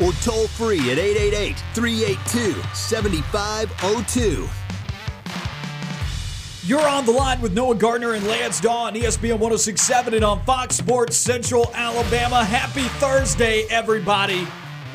or toll free at 888-382-7502. You're on the line with Noah Gardner and Lance Dawe on ESPN 1067 and on Fox Sports Central Alabama. Happy Thursday, everybody.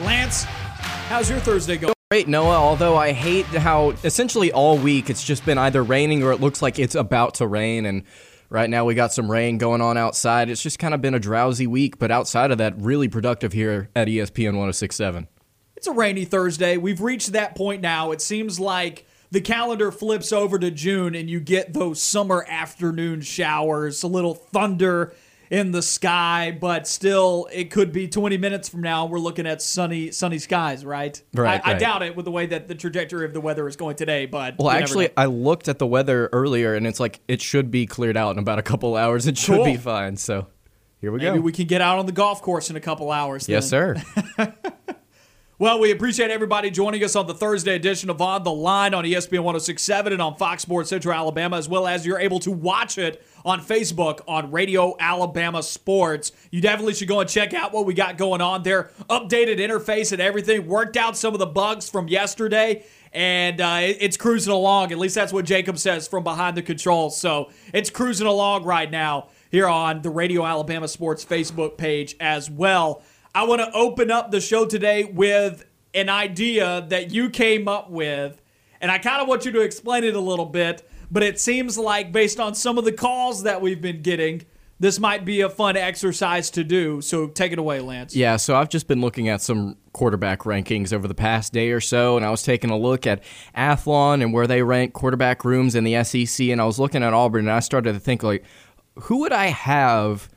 Lance, how's your Thursday going? Great, Noah. Although I hate how essentially all week it's just been either raining or it looks like it's about to rain. And right now we got some rain going on outside. It's just kind of been a drowsy week, but outside of that, really productive here at ESPN 1067. It's a rainy Thursday. We've reached that point now. It seems like the calendar flips over to June and you get those summer afternoon showers, a little thunder in the sky, but still it could be 20 minutes from now we're looking at sunny sunny skies, right? Right, I, I doubt it with the way that the trajectory of the weather is going today, but Well, actually. I looked at the weather earlier and it's like it should be cleared out in about a couple hours. It should Cool. be fine. So here we maybe go. Maybe we can get out on the golf course in a couple hours. yes, then. sir. Well, we appreciate everybody joining us on the Thursday edition of On the Line on ESPN 1067 and on Fox Sports Central Alabama, as well as you're able to watch it on Facebook on Radio Alabama Sports. You definitely should go and check out what we got going on there. Updated interface and everything. Worked out some of the bugs from yesterday. And uh, it's cruising along. At least that's what Jacob says from behind the controls. So it's cruising along right now here on the Radio Alabama Sports Facebook page as well. I want to open up the show today with an idea that you came up with, and I kind of want you to explain it a little bit. But it seems like, based on some of the calls that we've been getting, this might be a fun exercise to do. So take it away, Lance. Yeah, so I've just been looking at some quarterback rankings over the past day or so, and I was taking a look at Athlon and where they rank quarterback rooms in the SEC, and I was looking at Auburn, and I started to think like, who would I have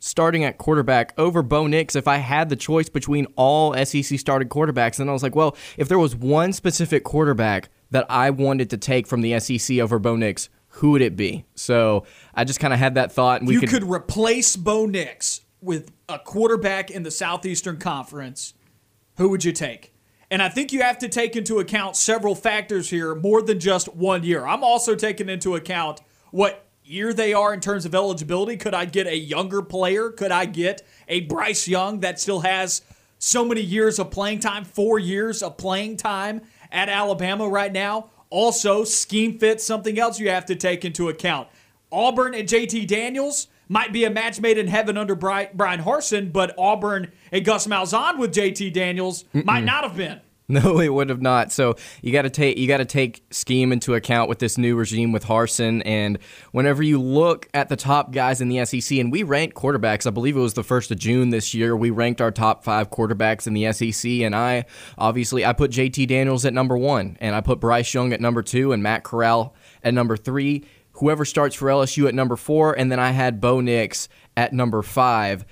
starting at quarterback over Bo Nix if I had the choice between all SEC started quarterbacks? And I was like, well, if there was one specific quarterback that I wanted to take from the SEC over Bo Nix, who would it be? So I just kind of had that thought, and we you could, replace Bo Nix with a quarterback in the Southeastern Conference. Who would you take? And I think you have to take into account several factors here, more than just one year. I'm also taking into account what year they are in terms of eligibility. Could I get a younger player? Could I get a Bryce Young that still has so many years of playing time, four years of playing time at Alabama right now? Also, scheme fit, something else you have to take into account. Auburn and JT Daniels might be a match made in heaven under Brian Harsin, but Auburn and Gus Malzahn with JT Daniels might not have been. No, it would have not. So you got to take you got to take scheme into account with this new regime with Harsin. And whenever you look at the top guys in the SEC, and we ranked quarterbacks, I believe it was the first of June this year. We ranked our top five quarterbacks in the SEC, and I obviously I put JT Daniels at number one, and I put Bryce Young at number two, and Matt Corral at number three. Whoever starts for LSU at number four, and then I had Bo Nix at number five.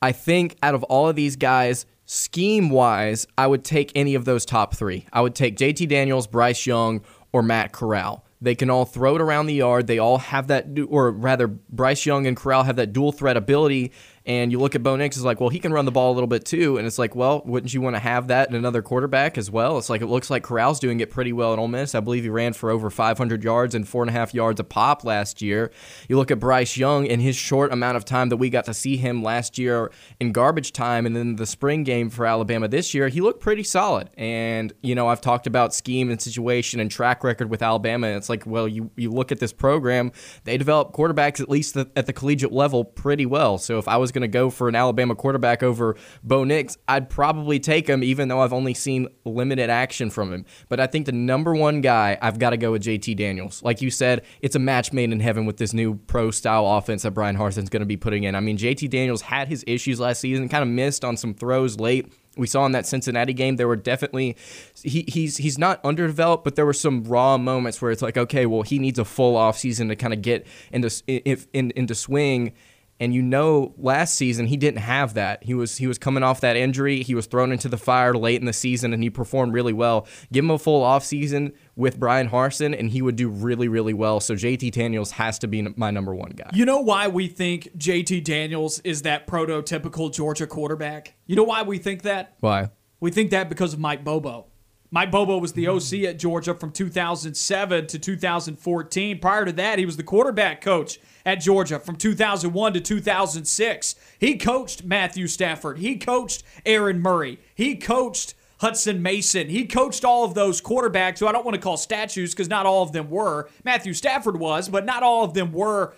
I think out of all of these guys, scheme wise, I would take any of those top three. I would take JT Daniels, Bryce Young, or Matt Corral. They can all throw it around the yard. They all have that, or rather, Bryce Young and Corral have that dual threat ability. And you look at Bo Nix, it's like, well, he can run the ball a little bit too. And it's like, well, wouldn't you want to have that in another quarterback as well? It's like, it looks like Corral's doing it pretty well at Ole Miss. I believe he ran for over 500 yards and four and a half yards a pop last year. You look at Bryce Young in his short amount of time that we got to see him last year in garbage time and then the spring game for Alabama this year, he looked pretty solid. And, you know, I've talked about scheme and situation and track record with Alabama. And it's like, well, you, you look at this program, they develop quarterbacks at least at the collegiate level pretty well. So if I was going to go for an Alabama quarterback over Bo Nix, I'd probably take him, even though I've only seen limited action from him. But I think the number one guy, I've got to go with JT Daniels. Like you said, it's a match made in heaven with this new pro style offense that Brian Harsin's going to be putting in. I mean, JT Daniels had his issues last season, kind of missed on some throws late. We saw in that Cincinnati game there were definitely he, he's he's not underdeveloped, but there were some raw moments where it's like, okay, well, he needs a full offseason to kind of get into if in, into swing And you know, last season he didn't have that. He was he was coming off that injury. He was thrown into the fire late in the season, and he performed really well. Give him a full offseason with Brian Harsin, and he would do really really well. So JT Daniels has to be my number one guy. You know why we think JT Daniels is that prototypical Georgia quarterback? You know why we think that? Why? We think that because of Mike Bobo. Mike Bobo was the OC at Georgia from 2007 to 2014. Prior to that, he was the quarterback coach at Georgia from 2001 to 2006. He coached Matthew Stafford. He coached Aaron Murray. He coached Hutson Mason. He coached all of those quarterbacks who I don't want to call statues because not all of them were. Matthew Stafford was, but not all of them were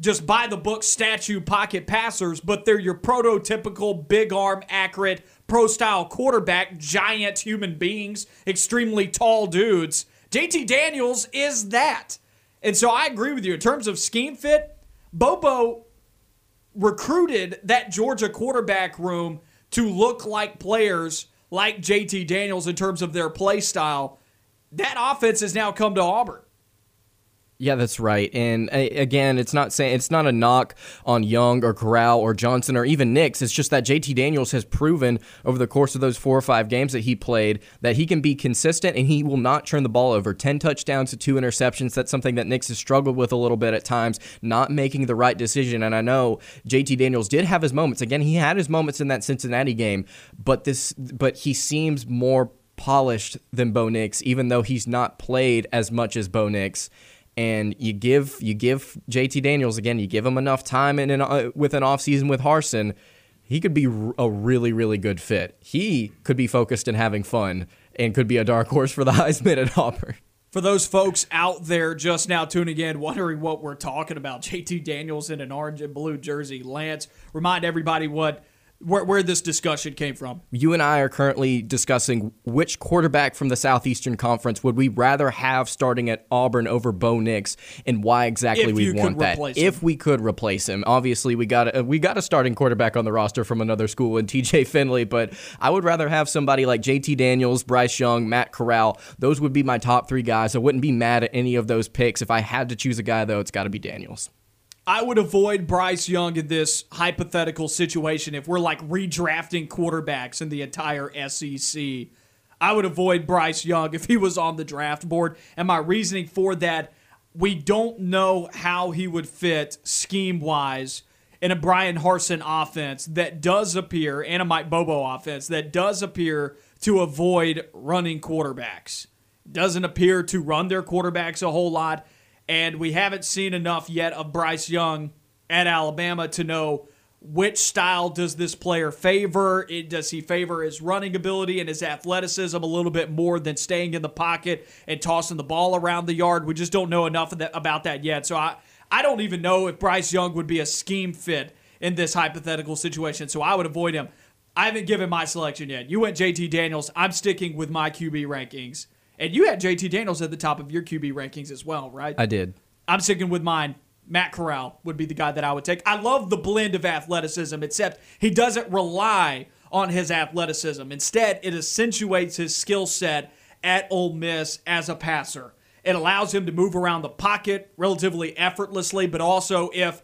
just by the book statue pocket passers, but they're your prototypical big arm, accurate, pro style quarterback, giant human beings, extremely tall dudes. JT Daniels is that. And so I agree with you. In terms of scheme fit, Bobo recruited that Georgia quarterback room to look like players like JT Daniels in terms of their play style. That offense has now come to Auburn. Yeah, that's right. And again, it's not saying it's not a knock on Young or Corral or Johnson or even Nix. It's just that JT Daniels has proven over the course of those four or five games that he played that he can be consistent and he will not turn the ball over. 10 touchdowns to two interceptions. That's something that Nix has struggled with a little bit at times, not making the right decision. And I know JT Daniels did have his moments. Again, he had his moments in that Cincinnati game, but this but he seems more polished than Bo Nix, even though he's not played as much as Bo Nix and you give you give JT Daniels again, you give him enough time in an, uh, with an offseason with Harsin, he could be a really really good fit. He could be focused and having fun and could be a dark horse for the Heisman at Auburn. For those folks out there just now tuning in, wondering what we're talking about, JT Daniels in an orange and blue jersey. Lance, remind everybody what where, where this discussion came from. You and I are currently discussing which quarterback from the Southeastern Conference would we rather have starting at Auburn over Bo Nix, and why exactly we want that. Him. If we could replace him, obviously we got a, we got a starting quarterback on the roster from another school in T.J. Finley, but I would rather have somebody like J.T. Daniels, Bryce Young, Matt Corral. Those would be my top three guys. I wouldn't be mad at any of those picks. If I had to choose a guy, though, it's got to be Daniels. I would avoid Bryce Young in this hypothetical situation if we're like redrafting quarterbacks in the entire SEC. I would avoid Bryce Young if he was on the draft board. And my reasoning for that, we don't know how he would fit scheme wise in a Brian Harsin offense that does appear, and a Mike Bobo offense that does appear to avoid running quarterbacks. Doesn't appear to run their quarterbacks a whole lot and we haven't seen enough yet of Bryce Young at Alabama to know which style does this player favor? It, does he favor his running ability and his athleticism a little bit more than staying in the pocket and tossing the ball around the yard? We just don't know enough that, about that yet. So I, I don't even know if Bryce Young would be a scheme fit in this hypothetical situation. So I would avoid him. I haven't given my selection yet. You went JT Daniels. I'm sticking with my QB rankings. And you had JT Daniels at the top of your QB rankings as well, right? I did. I'm sticking with mine. Matt Corral would be the guy that I would take. I love the blend of athleticism, except he doesn't rely on his athleticism. Instead, it accentuates his skill set at Ole Miss as a passer. It allows him to move around the pocket relatively effortlessly, but also if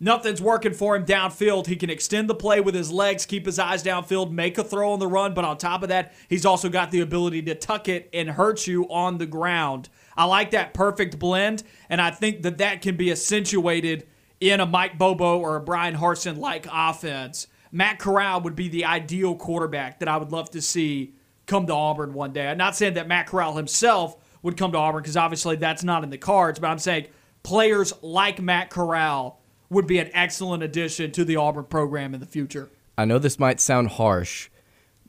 Nothing's working for him downfield. He can extend the play with his legs, keep his eyes downfield, make a throw on the run, but on top of that, he's also got the ability to tuck it and hurt you on the ground. I like that perfect blend, and I think that that can be accentuated in a Mike Bobo or a Brian Harsin like offense. Matt Corral would be the ideal quarterback that I would love to see come to Auburn one day. I'm not saying that Matt Corral himself would come to Auburn because obviously that's not in the cards, but I'm saying players like Matt Corral would be an excellent addition to the Auburn program in the future. I know this might sound harsh,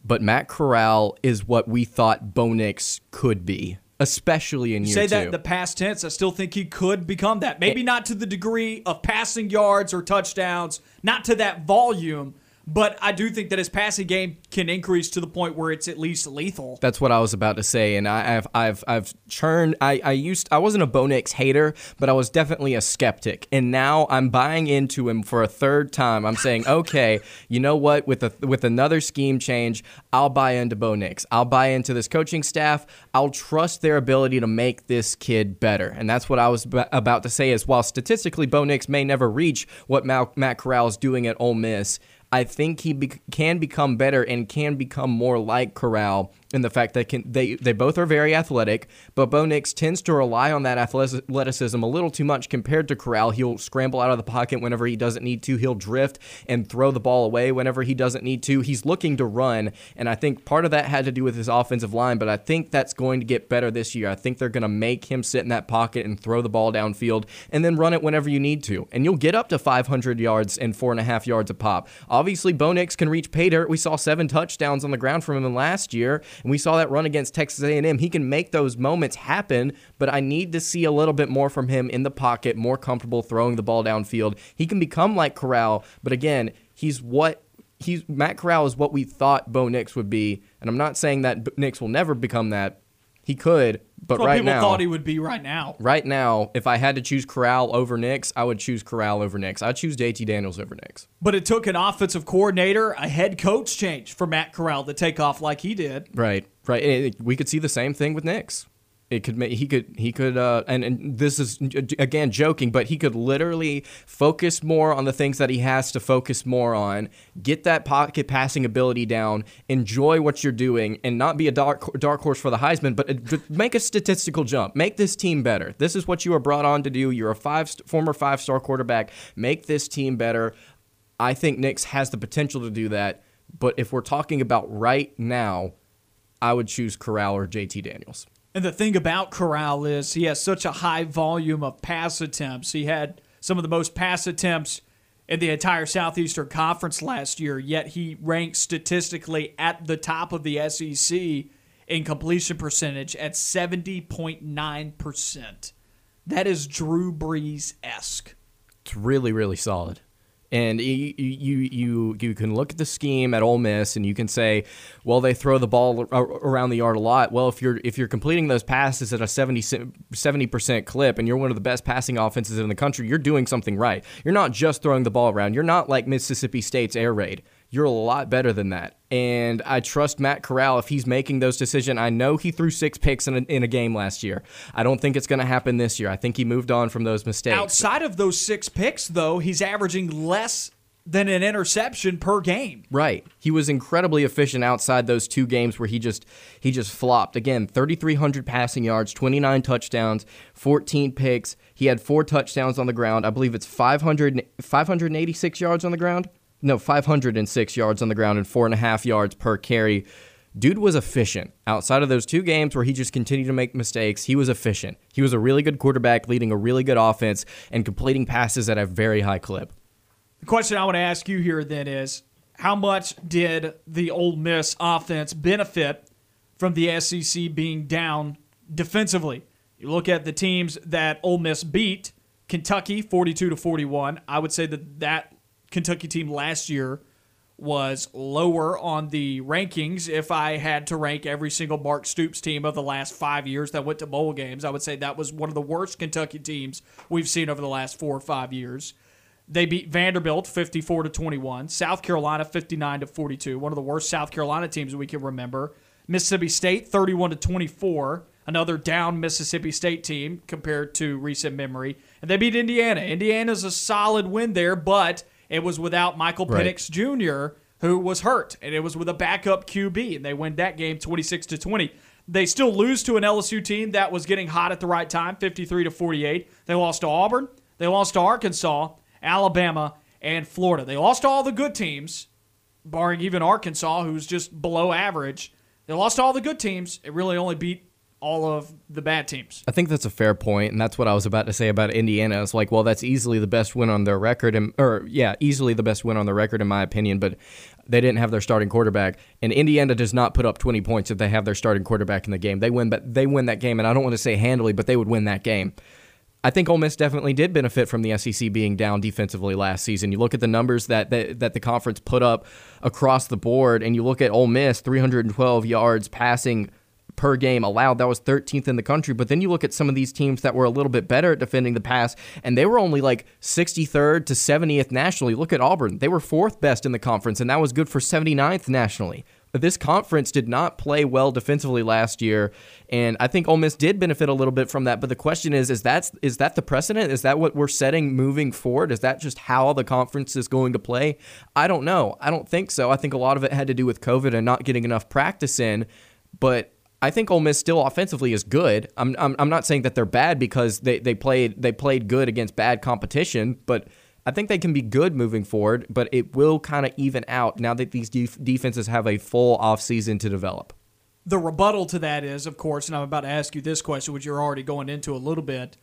but Matt Corral is what we thought Bo Nix could be, especially in you year say two. that in the past tense. I still think he could become that. Maybe it, not to the degree of passing yards or touchdowns, not to that volume, but I do think that his passing game can increase to the point where it's at least lethal. That's what I was about to say, and I, have I've I've churned. I, I used I wasn't a Bo Nix hater, but I was definitely a skeptic, and now I'm buying into him for a third time. I'm saying, okay, you know what? With a with another scheme change, I'll buy into Bo Nix. I'll buy into this coaching staff. I'll trust their ability to make this kid better, and that's what I was about to say. Is while statistically Bo Nix may never reach what Matt Corral is doing at Ole Miss I think he be- can become better and can become more like Corral in the fact that can, they they both are very athletic, but Bo Nix tends to rely on that athleticism a little too much compared to Corral. He'll scramble out of the pocket whenever he doesn't need to. He'll drift and throw the ball away whenever he doesn't need to. He's looking to run, and I think part of that had to do with his offensive line, but I think that's going to get better this year. I think they're going to make him sit in that pocket and throw the ball downfield and then run it whenever you need to, and you'll get up to 500 yards and four and a half yards a pop. Obviously, Bo Nix can reach pay dirt. We saw seven touchdowns on the ground from him last year, and we saw that run against Texas A&M. He can make those moments happen, but I need to see a little bit more from him in the pocket, more comfortable throwing the ball downfield. He can become like Corral, but again, he's what he's Matt Corral is what we thought Bo Nix would be, and I'm not saying that Nix will never become that. He could, but right people now, thought he would be right now. Right now, if I had to choose Corral over Nix, I would choose Corral over Nix. I'd choose JT Daniels over Nix. But it took an offensive coordinator, a head coach change for Matt Corral to take off like he did. Right, right. We could see the same thing with Nix it could make he could he could uh, and and this is again joking but he could literally focus more on the things that he has to focus more on get that pocket passing ability down enjoy what you're doing and not be a dark dark horse for the Heisman but make a statistical jump. Make this team better. This is what you are brought on to do. You're a five former five star quarterback. Make this team better. I think Nix has the potential to do that but if we're talking about right now I would choose Corral or JT Daniels and the thing about Corral is he has such a high volume of pass attempts. He had some of the most pass attempts in the entire Southeastern Conference last year, yet he ranks statistically at the top of the SEC in completion percentage at 70.9%. That is Drew Brees esque. It's really, really solid. And you, you you you can look at the scheme at Ole Miss, and you can say, well, they throw the ball around the yard a lot. Well, if you're if you're completing those passes at a 70 percent clip, and you're one of the best passing offenses in the country, you're doing something right. You're not just throwing the ball around. You're not like Mississippi State's air raid. You're a lot better than that. And I trust Matt Corral if he's making those decisions. I know he threw six picks in a, in a game last year. I don't think it's going to happen this year. I think he moved on from those mistakes. Outside of those six picks, though, he's averaging less than an interception per game. Right. He was incredibly efficient outside those two games where he just he just flopped. Again, 3300 passing yards, 29 touchdowns, 14 picks. He had four touchdowns on the ground. I believe it's 500 586 yards on the ground no, 506 yards on the ground and four and a half yards per carry. Dude was efficient. Outside of those two games where he just continued to make mistakes, he was efficient. He was a really good quarterback, leading a really good offense and completing passes at a very high clip. The question I want to ask you here then is how much did the Ole Miss offense benefit from the SEC being down defensively? You look at the teams that Ole Miss beat, Kentucky 42 to 41. I would say that that Kentucky team last year was lower on the rankings. If I had to rank every single Mark Stoops team of the last five years that went to bowl games, I would say that was one of the worst Kentucky teams we've seen over the last four or five years. They beat Vanderbilt 54 to 21, South Carolina 59 to 42, one of the worst South Carolina teams we can remember. Mississippi State 31 to 24, another down Mississippi State team compared to recent memory. And they beat Indiana. Indiana's a solid win there, but it was without Michael Penix right. Jr., who was hurt, and it was with a backup QB, and they win that game 26 to 20. They still lose to an LSU team that was getting hot at the right time, 53 to 48. They lost to Auburn, they lost to Arkansas, Alabama, and Florida. They lost to all the good teams, barring even Arkansas, who's just below average. They lost to all the good teams. It really only beat all of the bad teams. I think that's a fair point, and that's what I was about to say about Indiana. It's like, well, that's easily the best win on their record, and or yeah, easily the best win on their record in my opinion. But they didn't have their starting quarterback, and Indiana does not put up 20 points if they have their starting quarterback in the game. They win, but they win that game, and I don't want to say handily, but they would win that game. I think Ole Miss definitely did benefit from the SEC being down defensively last season. You look at the numbers that, that that the conference put up across the board, and you look at Ole Miss, 312 yards passing per game allowed. That was 13th in the country. But then you look at some of these teams that were a little bit better at defending the pass, and they were only like 63rd to 70th nationally. Look at Auburn. They were fourth best in the conference, and that was good for 79th nationally. This conference did not play well defensively last year, and I think Ole Miss did benefit a little bit from that. But the question is, is that is that the precedent? Is that what we're setting moving forward? Is that just how the conference is going to play? I don't know. I don't think so. I think a lot of it had to do with COVID and not getting enough practice in. But I think Ole Miss still offensively is good. I'm, I'm, I'm not saying that they're bad because they, they played they played good against bad competition, but I think they can be good moving forward. But it will kind of even out now that these def- defenses have a full offseason to develop. The rebuttal to that is, of course, and I'm about to ask you this question, which you're already going into a little bit.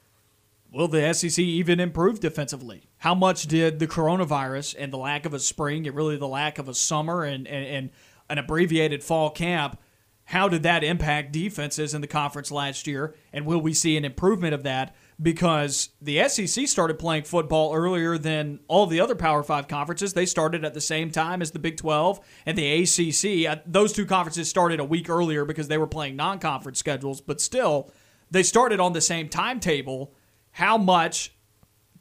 Will the SEC even improve defensively? How much did the coronavirus and the lack of a spring, and really the lack of a summer and, and, and an abbreviated fall camp, how did that impact defenses in the conference last year? And will we see an improvement of that? Because the SEC started playing football earlier than all the other Power Five conferences. They started at the same time as the Big 12 and the ACC. Uh, those two conferences started a week earlier because they were playing non conference schedules, but still, they started on the same timetable. How much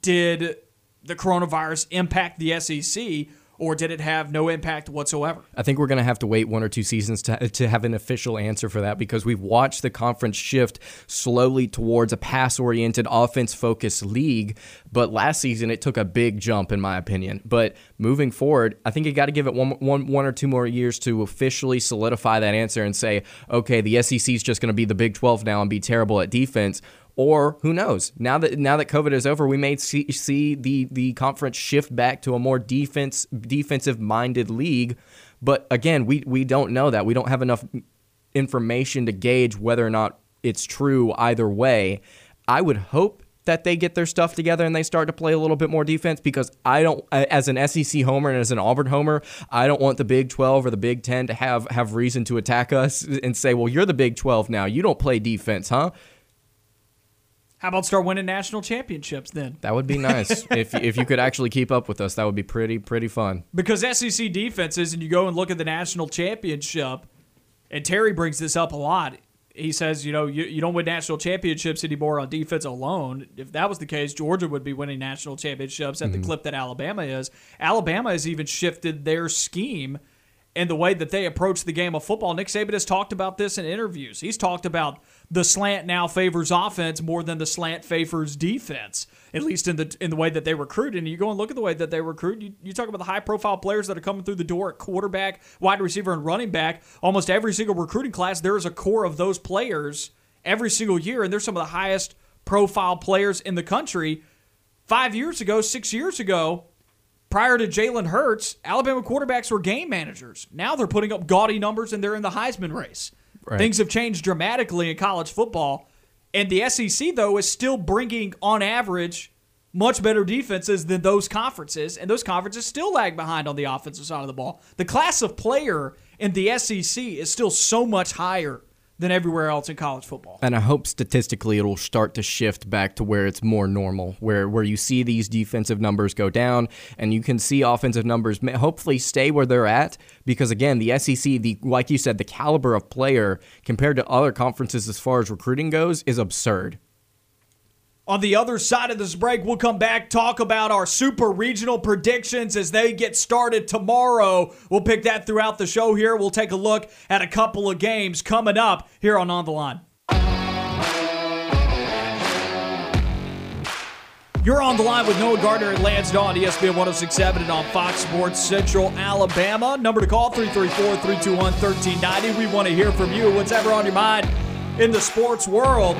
did the coronavirus impact the SEC? Or did it have no impact whatsoever? I think we're going to have to wait one or two seasons to, to have an official answer for that because we've watched the conference shift slowly towards a pass oriented, offense focused league. But last season, it took a big jump, in my opinion. But moving forward, I think you got to give it one, one, one or two more years to officially solidify that answer and say, okay, the SEC is just going to be the Big 12 now and be terrible at defense or who knows? Now that now that COVID is over, we may see, see the the conference shift back to a more defense defensive minded league. But again, we we don't know that. We don't have enough information to gauge whether or not it's true either way. I would hope that they get their stuff together and they start to play a little bit more defense because I don't as an SEC homer and as an Auburn homer, I don't want the Big 12 or the Big 10 to have have reason to attack us and say, "Well, you're the Big 12 now. You don't play defense, huh?" How about start winning national championships then? That would be nice. if if you could actually keep up with us, that would be pretty pretty fun. Because SEC defenses, and you go and look at the national championship, and Terry brings this up a lot. He says, you know, you, you don't win national championships anymore on defense alone. If that was the case, Georgia would be winning national championships at mm-hmm. the clip that Alabama is. Alabama has even shifted their scheme and the way that they approach the game of football. Nick Saban has talked about this in interviews. He's talked about the slant now favors offense more than the slant favors defense, at least in the in the way that they recruit. And you go and look at the way that they recruit. You, you talk about the high profile players that are coming through the door at quarterback, wide receiver, and running back. Almost every single recruiting class, there is a core of those players every single year, and they're some of the highest profile players in the country. Five years ago, six years ago, prior to Jalen Hurts, Alabama quarterbacks were game managers. Now they're putting up gaudy numbers and they're in the Heisman race. Right. Things have changed dramatically in college football. And the SEC, though, is still bringing, on average, much better defenses than those conferences. And those conferences still lag behind on the offensive side of the ball. The class of player in the SEC is still so much higher than everywhere else in college football. And I hope statistically it'll start to shift back to where it's more normal, where where you see these defensive numbers go down and you can see offensive numbers hopefully stay where they're at because again, the SEC, the like you said, the caliber of player compared to other conferences as far as recruiting goes is absurd. On the other side of this break, we'll come back, talk about our super regional predictions as they get started tomorrow. We'll pick that throughout the show here. We'll take a look at a couple of games coming up here on On the Line. You're on the line with Noah Gardner and Lance Dawe on ESPN 1067 and on Fox Sports Central Alabama. Number to call 334 321 1390. We want to hear from you. What's ever on your mind in the sports world?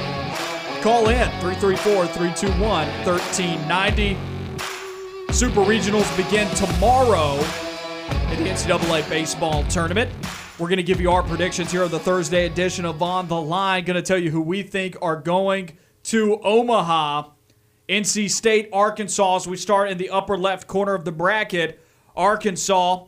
Call in 334 321 1390. Super Regionals begin tomorrow in the NCAA baseball tournament. We're going to give you our predictions here on the Thursday edition of On the Line. Going to tell you who we think are going to Omaha. NC State, Arkansas, as we start in the upper left corner of the bracket. Arkansas,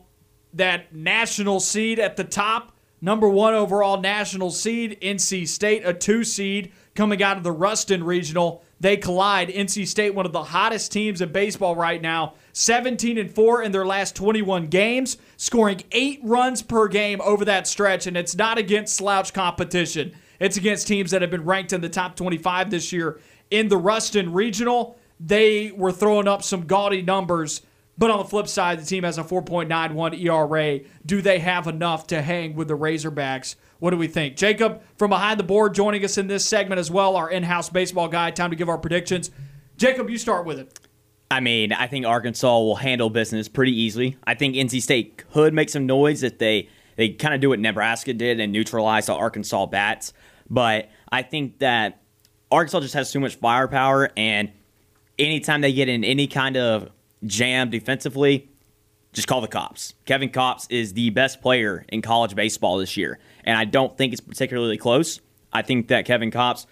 that national seed at the top, number one overall national seed. NC State, a two seed coming out of the Ruston Regional. they collide. NC State, one of the hottest teams in baseball right now, 17 and 4 in their last 21 games, scoring 8 runs per game over that stretch and it's not against slouch competition. It's against teams that have been ranked in the top 25 this year in the Ruston Regional. They were throwing up some gaudy numbers but on the flip side, the team has a 4.91 ERA. Do they have enough to hang with the Razorbacks? What do we think? Jacob from behind the board joining us in this segment as well, our in house baseball guy. Time to give our predictions. Jacob, you start with it. I mean, I think Arkansas will handle business pretty easily. I think NC State could make some noise if they, they kind of do what Nebraska did and neutralize the Arkansas bats. But I think that Arkansas just has too much firepower, and anytime they get in any kind of jam defensively, just call the cops. Kevin Kopps is the best player in college baseball this year, and I don't think it's particularly close. I think that Kevin Kopps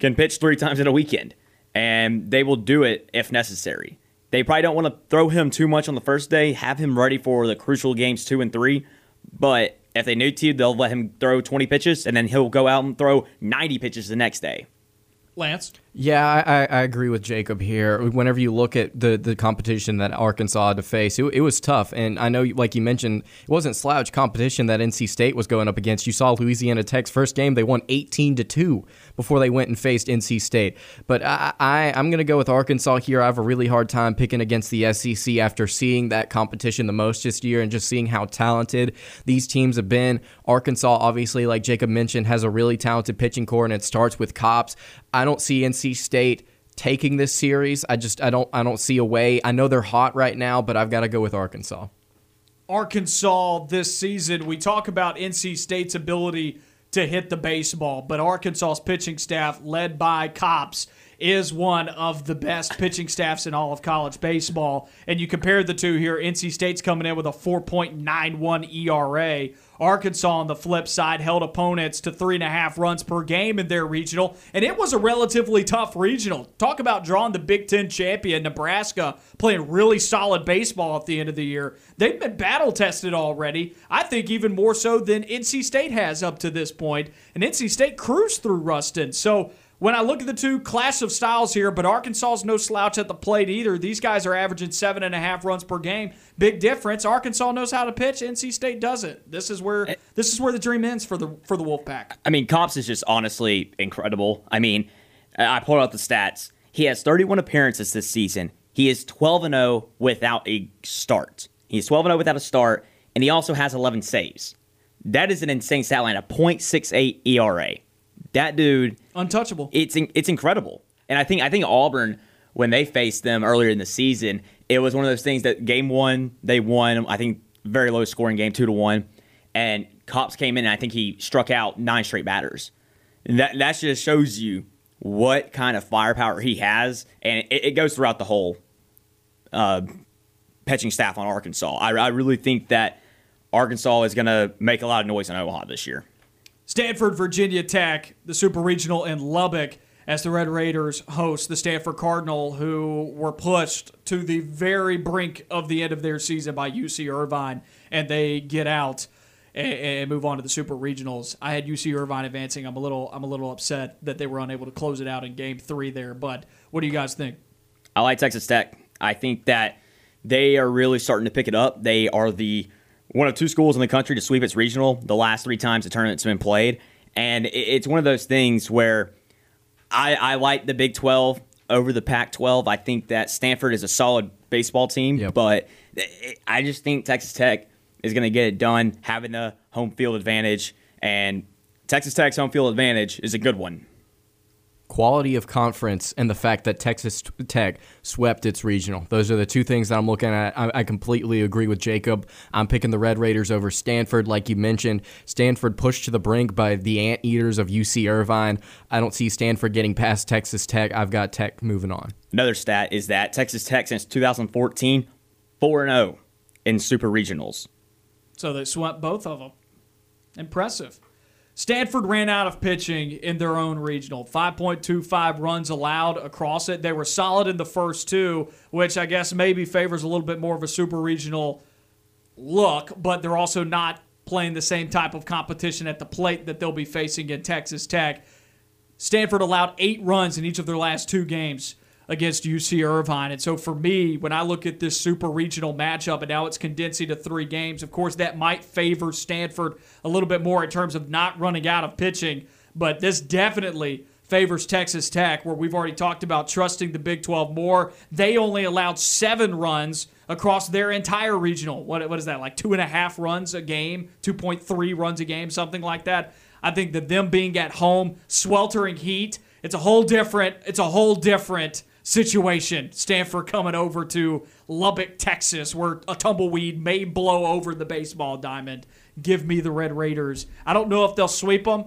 can pitch three times in a weekend, and they will do it if necessary. They probably don't want to throw him too much on the first day, have him ready for the crucial games two and three, but if they need to, they'll let him throw 20 pitches, and then he'll go out and throw 90 pitches the next day. Lance? Yeah, I, I agree with Jacob here. Whenever you look at the, the competition that Arkansas had to face, it, it, was tough. And I know, like you mentioned, it wasn't slouch competition that NC State was going up against. You saw Louisiana Tech's first game; they won 18 to two before they went and faced NC State. But I, I I'm going to go with Arkansas here. I have a really hard time picking against the SEC after seeing that competition the most this year and just seeing how talented these teams have been. Arkansas, obviously, like Jacob mentioned, has a really talented pitching core, and it starts with Kopps. I don't see NC State taking this series. I just I don't I don't see a way. I know they're hot right now, but I've got to go with Arkansas. Arkansas this season, we talk about NC State's ability to hit the baseball, but Arkansas's pitching staff led by Kopps is one of the best pitching staffs in all of college baseball. And you compare the two here, NC State's coming in with a 4.91 ERA. Arkansas, on the flip side, held opponents to three and a half runs per game in their regional, and it was a relatively tough regional. Talk about drawing the Big Ten champion, Nebraska, playing really solid baseball at the end of the year. They've been battle tested already. I think even more so than NC State has up to this point. and NC State cruised through Ruston. So when I look at the two class of styles here, but Arkansas's no slouch at the plate either. These guys are averaging seven and a half runs per game. Big difference. Arkansas knows how to pitch. NC State doesn't. This is where eh. this is where the dream ends for the for the Wolfpack. I mean, Kopps is just honestly incredible. I mean, I pulled out the stats. He has 31 appearances this season. He is 12 and 0 without a start. He's 12 and 0 without a start, and he also has 11 saves. That is an insane stat line. A .68 ERA that dude untouchable. It's it's incredible. And I think I think Auburn when they faced them earlier in the season, it was one of those things that game one they won. I think very low scoring game, two to one, and Kopps came in and I think he struck out nine straight batters. And that that just shows you what kind of firepower he has, and it, it goes throughout the whole uh, pitching staff on Arkansas. I, I really think that Arkansas is going to make a lot of noise in Omaha this year. Stanford, Virginia Tech, the Super Regional in Lubbock, as the Red Raiders host the Stanford Cardinal, who were pushed to the very brink of the end of their season by UC Irvine, and they get out and, and move on to the Super Regionals. I had UC Irvine advancing. I'm a little, I'm a little upset that they were unable to close it out in Game Three there. But what do you guys think? I like Texas Tech. I think that they are really starting to pick it up. They are the one of two schools in the country to sweep its regional the last three times the tournament's been played. And it's one of those things where I, I like the Big 12 over the Pac 12. I think that Stanford is a solid baseball team, yep. but I just think Texas Tech is going to get it done having the home field advantage. And Texas Tech's home field advantage is a good one quality of conference and the fact that Texas Tech swept its regional. Those are the two things that I'm looking at. I, I, completely agree with Jacob. I'm picking the Red Raiders over Stanford, like you mentioned. Stanford pushed to the brink by the Anteaters of UC Irvine. I don't see Stanford getting past Texas Tech. I've got Tech moving on. Another stat is that Texas Tech since 2014, 4 0 in super regionals. So they swept both of them. Impressive. Stanford ran out of pitching in their own regional. 5.25 runs allowed across it. They were solid in the first two, which I guess maybe favors a little bit more of a super regional look, but they're also not playing the same type of competition at the plate that they'll be facing in Texas Tech. Stanford allowed eight runs in each of their last two games against UC Irvine. And so for me, when I look at this super regional matchup and now it's condensing to three games, of course, that might favor Stanford a little bit more in terms of not running out of pitching. But this definitely favors Texas Tech, where we've already talked about trusting the Big 12 more. They only allowed seven runs across their entire regional. What, what is that, like two and a half runs a game, 2.3 runs a game, something like that? I think that them being at home, sweltering heat, it's a whole different, it's a whole different situation. Stanford coming over to Lubbock, Texas, where a tumbleweed may blow over the baseball diamond. Give me the Red Raiders. I don't know if they'll sweep them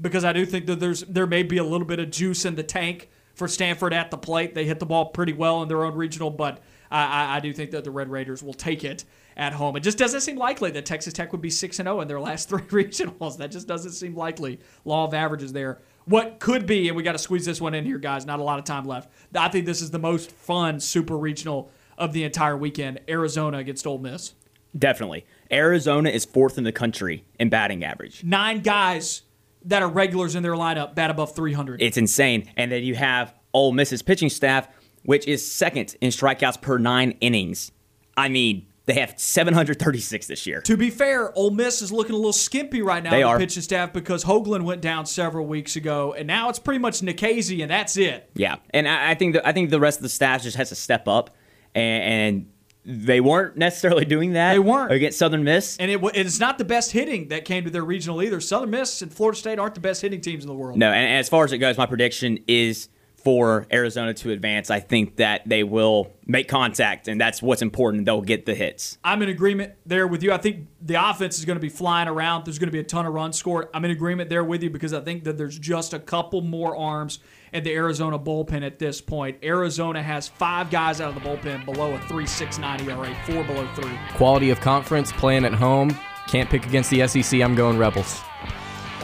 because I do think that there's there may be a little bit of juice in the tank for Stanford at the plate. They hit the ball pretty well in their own regional, but I, I do think that the Red Raiders will take it at home. It just doesn't seem likely that Texas Tech would be 6 0 in their last three regionals. That just doesn't seem likely. Law of averages there what could be, and we got to squeeze this one in here, guys. Not a lot of time left. I think this is the most fun super regional of the entire weekend. Arizona against Ole Miss. Definitely. Arizona is fourth in the country in batting average. Nine guys that are regulars in their lineup bat above 300. It's insane. And then you have Ole Miss's pitching staff, which is second in strikeouts per nine innings. I mean, they have 736 this year. To be fair, Ole Miss is looking a little skimpy right now. They the are. pitching staff because Hoglund went down several weeks ago, and now it's pretty much Nikhazy, and that's it. Yeah, and I, I think that I think the rest of the staff just has to step up, and, and they weren't necessarily doing that. They weren't. against Southern Miss. And it, it's not the best hitting that came to their regional either. Southern Miss and Florida State aren't the best hitting teams in the world. No, and, and as far as it goes, my prediction is for Arizona to advance. I think that they will make contact, and that's what's important. They'll get the hits. I'm in agreement there with you. I think the offense is going to be flying around. There's going to be a ton of runs scored. I'm in agreement there with you because I think that there's just a couple more arms at the Arizona bullpen at this point. Arizona has five guys out of the bullpen below a 3.69 ERA, four below three. Quality of conference, playing at home. Can't pick against the SEC. I'm going Rebels.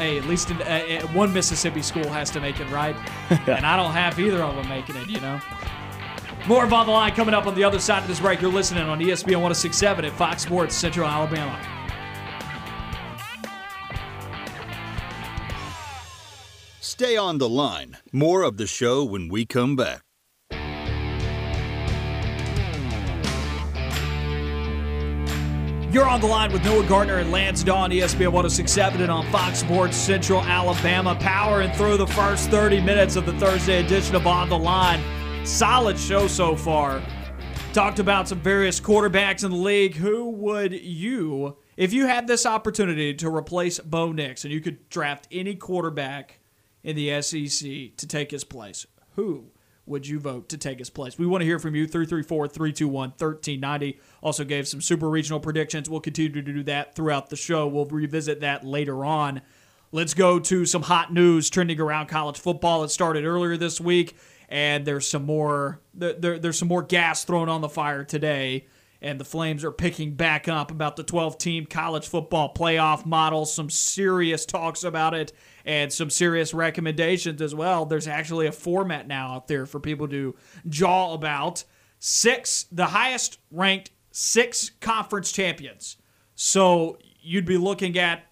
Hey, at least in, uh, one Mississippi school has to make it right, and I don't have either of them making it. You know. More of on the line coming up on the other side of this break. You're listening on ESPN 1067 at Fox Sports Central Alabama. Stay on the line. More of the show when we come back. You're on the line with Noah Gardner and Lance Dawe, ESPN 1067 and on Fox Sports Central Alabama. Power and through the first 30 minutes of the Thursday edition of On the Line. Solid show so far. Talked about some various quarterbacks in the league. Who would you, if you had this opportunity to replace Bo Nix and you could draft any quarterback in the SEC to take his place, who would you vote to take his place? We want to hear from you. 334 321 1390. Also gave some super regional predictions. We'll continue to do that throughout the show. We'll revisit that later on. Let's go to some hot news trending around college football. It started earlier this week, and there's some more there, there's some more gas thrown on the fire today. And the Flames are picking back up about the 12 team college football playoff model. Some serious talks about it and some serious recommendations as well. There's actually a format now out there for people to jaw about. Six, the highest ranked six conference champions. So you'd be looking at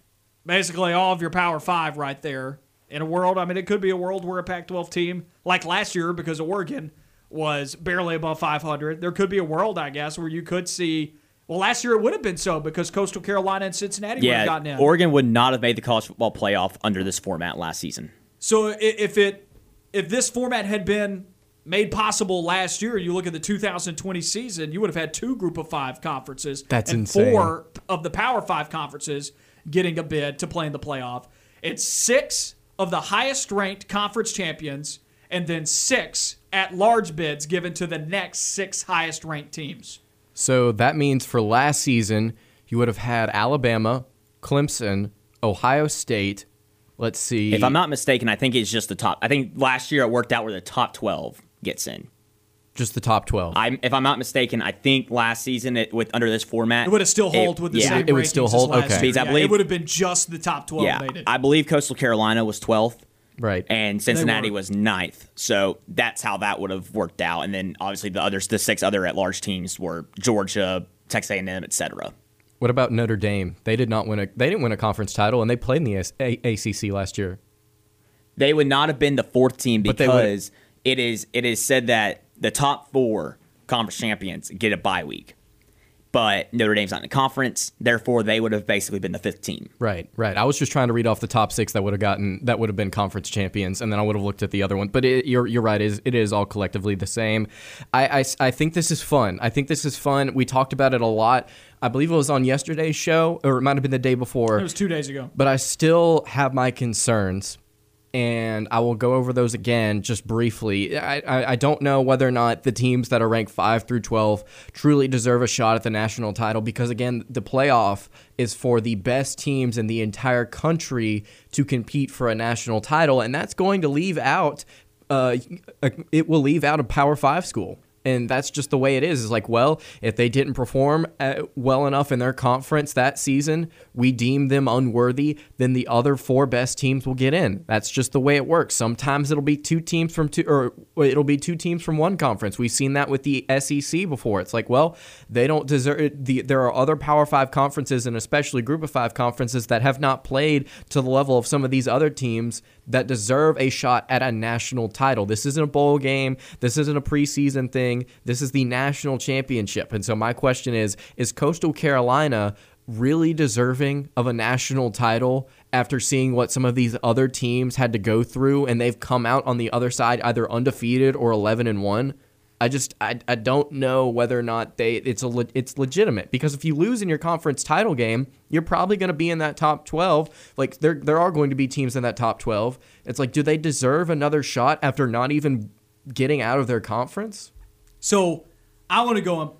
basically all of your Power Five right there. In a world, I mean, it could be a world where a Pac 12 team, like last year because of Oregon, was barely above 500. There could be a world, I guess, where you could see. Well, last year it would have been so because Coastal Carolina and Cincinnati would have gotten in. Oregon would not have made the college football playoff under this format last season. So if it if this format had been made possible last year, you look at the 2020 season, you would have had two Group of Five conferences That's and insane. four of the Power Five conferences getting a bid to play in the playoff. It's six of the highest ranked conference champions, and then six at large bids given to the next six highest ranked teams. So that means for last season, you would have had Alabama, Clemson, Ohio State. Let's see. If I'm not mistaken, I think it's just the top. I think last year it worked out where the top 12 gets in. just the top 12. I, if I'm not mistaken, I think last season it, with under this format, It would have still held with the yeah. same It would still rankings as hold? last Okay. year. Because I Yeah, believe- it would have been just the top 12 Yeah, made it. I believe Coastal Carolina was 12th. Right. and Cincinnati was ninth. So that's how that would have worked out. And then obviously the others, the six other at large teams were Georgia, Texas A&M, etc. what about Notre Dame? They did not win a they didn't win a conference title and they played in the ACC last year. They would not have been the fourth team But they would- because it is it is said that the top four conference champions get a bye week. But Notre Dame's not in the conference, therefore they would have basically been the fifth team. Right, right. I was just trying to read off the top six that would have gotten that would have been conference champions, and then I would have looked at the other one. But it, you're you're right. It is it is all collectively the same. I, I I think this is fun. I think this is fun. We talked about it a lot. I believe it was on yesterday's show, or it might have been the day before. It was two days ago. but I still have my concerns, and I will go over those again just briefly. I, I, I don't know whether or not the teams that are ranked 5 through 12 truly deserve a shot at the national title because, again, the playoff is for the best teams in the entire country to compete for a national title, and that's going to leave out. Uh, it will leave out a Power Five school and that's just the way it is. It's like, well, if they didn't perform uh, well enough in their conference that season, we deem them unworthy, then the other four best teams will get in. That's just the way it works. Sometimes it'll be two teams from two, or it'll be two teams from one conference. We've seen that with the SEC before. It's like, well, they don't deserve. The, there are other Power Five conferences, and especially Group of Five conferences, that have not played to the level of some of these other teams that deserve a shot at a national title. This isn't a bowl game. This isn't a preseason thing. This is the national championship. And so my question is is Coastal Carolina really deserving of a national title after seeing what some of these other teams had to go through and they've come out on the other side either undefeated or 11 and 1? I just I, I don't know whether or not they it's a le- it's legitimate because if you lose in your conference title game, you're probably going to be in that top 12. Like there there are going to be teams in that top 12. It's like do they deserve another shot after not even getting out of their conference? So I want to go and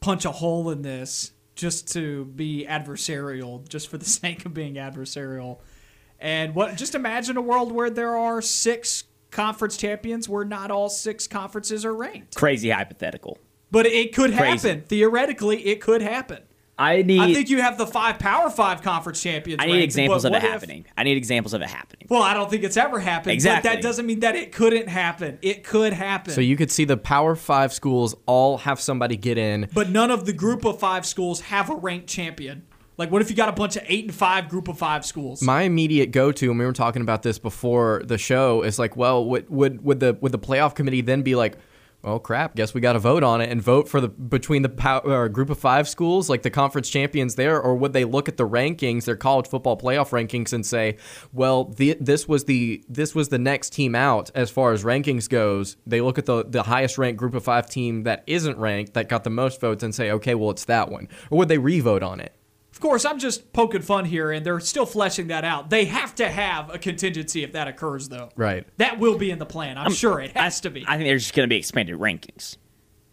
punch a hole in this just to be adversarial, just for the sake of being adversarial. And what? Just imagine a world where there are six conference champions, where not all six conferences are ranked. Crazy hypothetical. But it could Crazy. happen. Theoretically, it could happen. I need I think you have the five Power Five conference champions. I need ranked, examples of it what if- happening. I need examples of it happening. Well, I don't think it's ever happened. Exactly. But that doesn't mean that it couldn't happen. It could happen. So you could see the Power 5 schools all have somebody get in. but none of the group of five schools have a ranked champion. Like, what if you got a bunch of eight and five group of five schools? My immediate go-to, and we were talking about this before the show, is like, well, would would would the would the playoff committee then be like, oh crap, guess we got to vote on it and vote for the between the power, group of five schools, like the conference champions there, or would they look at the rankings, their college football playoff rankings, and say, well, the, this was the this was the next team out as far as rankings goes. They look at the the highest ranked group of five team that isn't ranked that got the most votes and say, okay, well, it's that one, or would they re-vote on it? Of course, I'm just poking fun here, and they're still fleshing that out. They have to have a contingency if that occurs, though. Right. That will be in the plan. I'm sure it has to be. I think there's just going to be expanded rankings.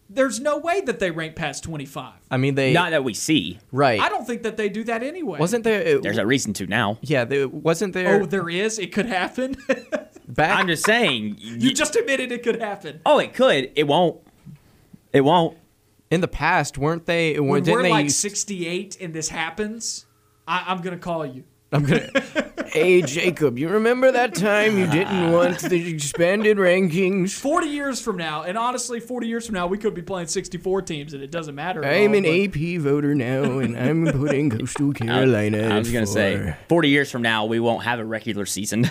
There's no way that they rank past 25. I mean, they Not that we see. right. I don't think that they do that anyway. Wasn't there? There's a reason to now. Yeah, there wasn't there. Oh, there is. It could happen. back, I'm just saying. you just admitted it could happen. oh, it could. It won't. It won't. In the past, weren't they? When didn't we're they like use- 68 and this happens, I, I'm gonna call you. I'm gonna. hey Jacob, you remember that time you didn't want the expanded rankings? 40 years from now, and honestly, 40 years from now, we could be playing 64 teams, and it doesn't matter. I'm all, an but- AP voter now, and I'm putting Coastal Carolina. I was going for- to say, 40 years from now, we won't have a regular season.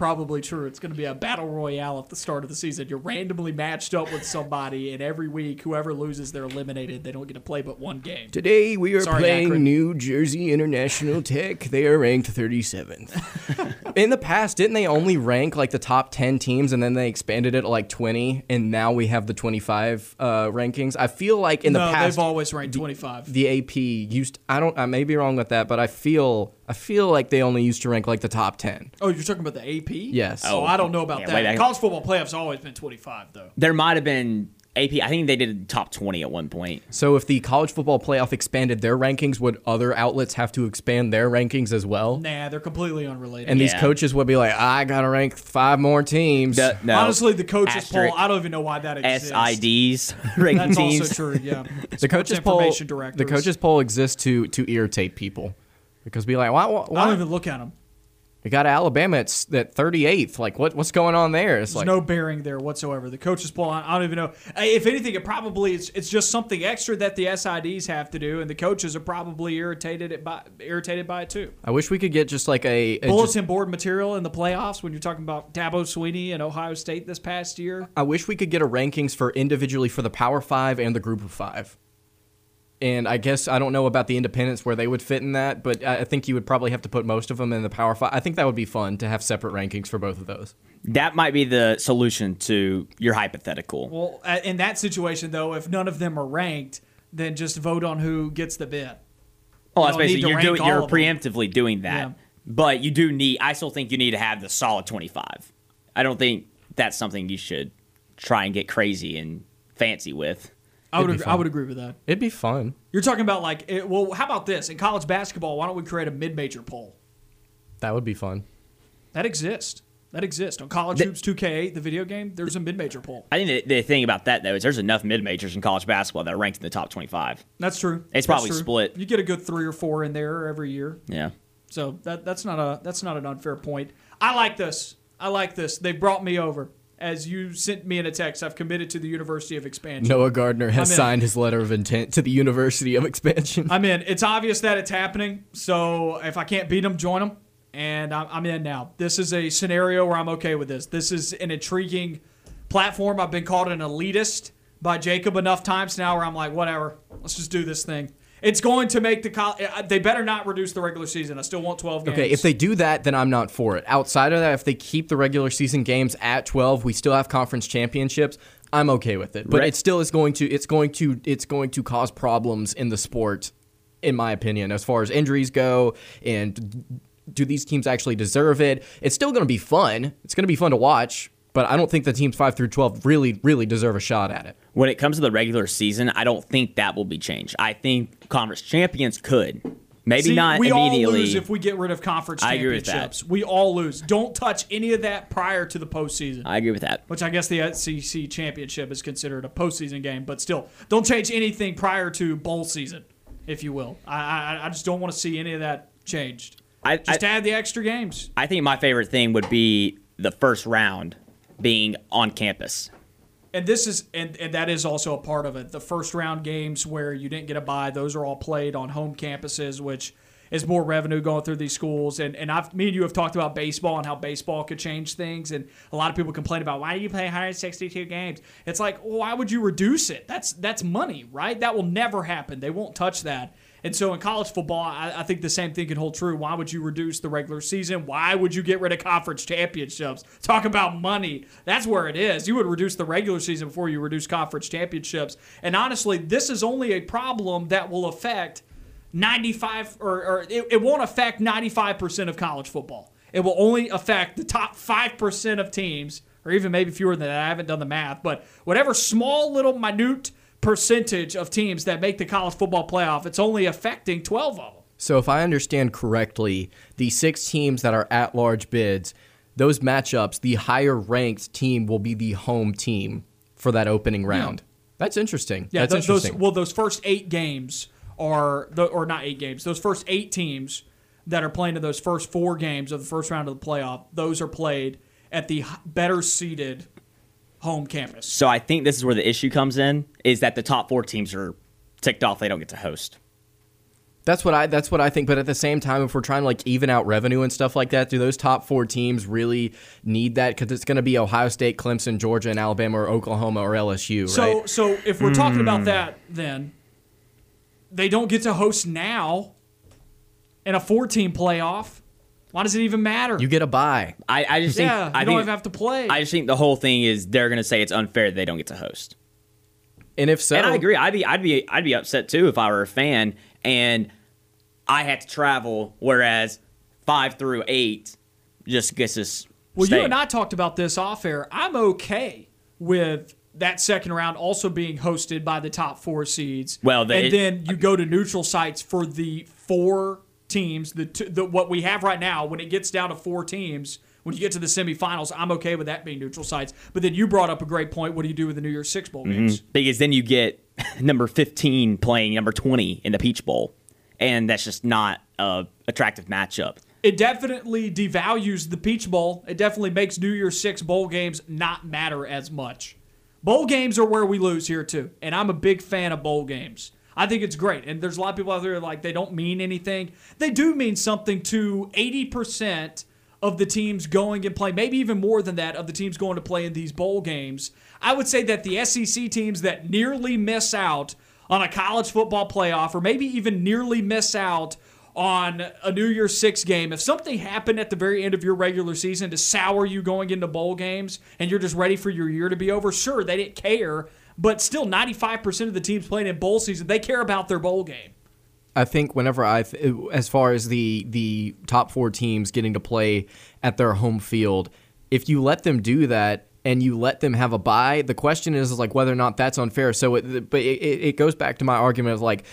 Probably true. It's going to be a battle royale at the start of the season. You're randomly matched up with somebody, and every week, whoever loses, they're eliminated. They don't get to play but one game. Today we are Sorry, playing Akron. New Jersey International Tech. They are ranked 37th. In the past, didn't they only rank like the top 10 teams and then they expanded it to like 20 and now we have the 25 uh, rankings? I feel like in the no, past they've always ranked 25. the AP used I don't I may be wrong with that, but I feel I feel like they only used to rank like the top 10. oh, you're talking about the AP? Yes. Oh, I don't know about Yeah, that. back- College football playoffs always been 25 though. there might have been AP. I think they did top 20 at one point. So if the college football playoff expanded their rankings, would other outlets have to expand their rankings as well? Nah, they're completely unrelated. And these coaches would be like, I gotta rank five more teams. The- no. Honestly, the coaches Asterisk. poll, I don't even know why that exists. SIDs ranking That's teams. also true, yeah. the coaches poll, directors. the coaches poll exists to to irritate people because be like, why, why, I don't even look at them. We got Alabama at, at 38th. Like, what what's going on there? It's There's like no bearing there whatsoever. The coaches poll, I I don't even know. If anything, it probably it's, it's just something extra that the SIDs have to do, and the coaches are probably irritated it by irritated by it too. I wish we could get just like a, a just- Bulletin board material in the playoffs when you're talking about Dabo Swinney and Ohio State this past year. I wish we could get a rankings for individually for the Power Five and the Group of Five. And I guess I don't know about the independents where they would fit in that, but I I think you would probably have to put most of them in the Power Five. I think that would be fun to have separate rankings for both of those. That might be the solution to your hypothetical. Well, uh, in that situation though, if none of them are ranked, then just vote on who gets the bid. Well, you that's basically you're doing you're of them. preemptively doing that. Yeah. But you do need I still think you need to have the solid 25. I don't think that's something you should try and get crazy and fancy with. I would agree, I would agree with that. It'd be fun. You're talking about like, it, well, how about this in college basketball? Why don't we create a mid-major poll? That would be fun. That exists. That exists on College The- Hoops 2K, the video game. There's a mid-major poll. I think the, the thing about that though is there's enough mid majors in college basketball that are ranked in the top 25. That's true. It's That's probably true. split. You get a good three or four in there every year. Yeah. So that that's not a that's not an unfair point. I like this. I like this. They brought me over. As you sent me in a text, I've committed to the University of Expansion. Noah Gardner has signed his letter of intent to the University of Expansion. I'm in. It's obvious that it's happening. So if I can't beat them, join them. And I'm, I'm in now. This is a scenario where I'm okay with this. This is an intriguing platform. I've been called an elitist by Jacob enough times now where I'm like, whatever. Let's just do this thing. It's going to make the col- uh, they better not reduce the regular season. I still want 12 games. Okay, if they do that, then I'm not for it. Outside of that, if they keep the regular season games at 12, we still have conference championships. I'm okay with it, but Right. it still is going to it's going to it's going to cause problems in the sport, in my opinion, as far as injuries go. And do these teams actually deserve it? It's still going to be fun. It's going to be fun to watch, but I don't think the teams five through 12 really really deserve a shot at it. When it comes to the regular season, I don't think that will be changed. I think conference champions could. Maybe See, not we all lose if we get rid of conference I agree with that. championships. We all lose. Don't touch any of that prior to the postseason. I agree with that. which I guess the SEC championship is considered a postseason game, but still, don't change anything prior to bowl season, if you will. I I, I just don't want to see any of that changed. I, Just I, add the extra games. I think my favorite thing would be the first round being on campus. And this is and, and that is also a part of it. The first round games where you didn't get a bye, those are all played on home campuses, which is more revenue going through these schools. And and I've me and you have talked about baseball and how baseball could change things. And a lot of people complain about why do you play 162 games? It's like, why would you reduce it? That's that's money, right? That will never happen. They won't touch that. And so in college football, I, I think the same thing can hold true. Why would you reduce the regular season? Why would you get rid of conference championships? Talk about money. That's where it is. You would reduce the regular season before you reduce conference championships. And honestly, this is only a problem that will affect 95 or, or it, it won't affect 95% of college football. It will only affect the top 5% of teams, or even maybe fewer than that. I haven't done the math, but whatever small little minute percentage of teams that make the college football playoff, it's only affecting 12 of them. So if I understand correctly, the six teams that are at large bids, those matchups, the higher ranked team will be the home team for that opening round. That's interesting. Yeah, That's th- those interesting. well, those first eight games are the or not eight games. Those first eight teams that are playing in those first four games of the first round of the playoff, those are played at the better seeded home campus. So I think this is where the issue comes in: is that the top four teams are ticked off; they don't get to host. That's what I that's what I think. But at the same time, if we're trying to like even out revenue and stuff like that, do those top four teams really need that? Because it's going to be Ohio State, Clemson, Georgia, and Alabama, or Oklahoma, or LSU, So right? so if we're talking Hmm. about that, then they don't get to host now in a four team playoff. Why does it even matter? You get a buy. I, I just think yeah, you I don't think even have to play. I just think the whole thing is they're going to say it's unfair that they don't get to host. And if so, And I agree. I'd be I'd be I'd be upset too if I were a fan and I had to travel, whereas five through eight just gets us. Well, stay. you and I talked about this off air. I'm okay with that second round also being hosted by the top four seeds. Well, the- and then you go to neutral sites for the four teams. The, two, the what we have right now. When it gets down to four teams, when you get to the semifinals, I'm okay with that being neutral sites. But then you brought up a great point. What do you do with the New Year's Six bowl mm-hmm. games? because then you get number 15 playing number 20 in the Peach Bowl, and that's just not a attractive matchup. it definitely devalues the Peach Bowl. It definitely makes New Year's Six bowl games not matter as much. Bowl games are where we lose here too, and I'm a big fan of bowl games. I think it's great, and there's a lot of people out there like they don't mean anything. They do mean something to 80% of the teams going and play, maybe even more than that of the teams going to play in these bowl games. I would say that the SEC teams that nearly miss out on a college football playoff, or maybe even nearly miss out on a New Year's Six game, if something happened at the very end of your regular season to sour you going into bowl games and you're just ready for your year to be over, sure, they didn't care. But still, 95% of the teams playing in bowl season, they care about their bowl game. I think whenever I, as far as the the top four teams getting to play at their home field, if you let them do that and you let them have a bye, the question is, is like whether or not that's unfair. So, it, but it, it goes back to my argument of like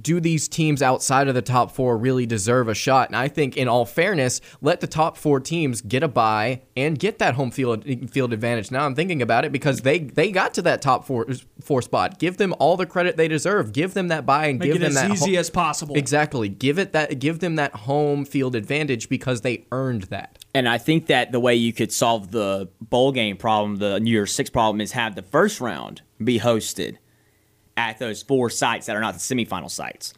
do these teams outside of the top four really deserve a shot? And I think, in all fairness, let the top four teams get a bye and get that home field field advantage. Now I'm thinking about it because they they got to that top four four spot. Give them all the credit they deserve. Give them that bye and Make give it them as that easy ho- as possible. Exactly. Give it that. Give them that home field advantage because they earned that. And I think that the way you could solve the bowl game problem, the New Year's Six problem, is have the first round be hosted at those four sites that are not the semifinal sites.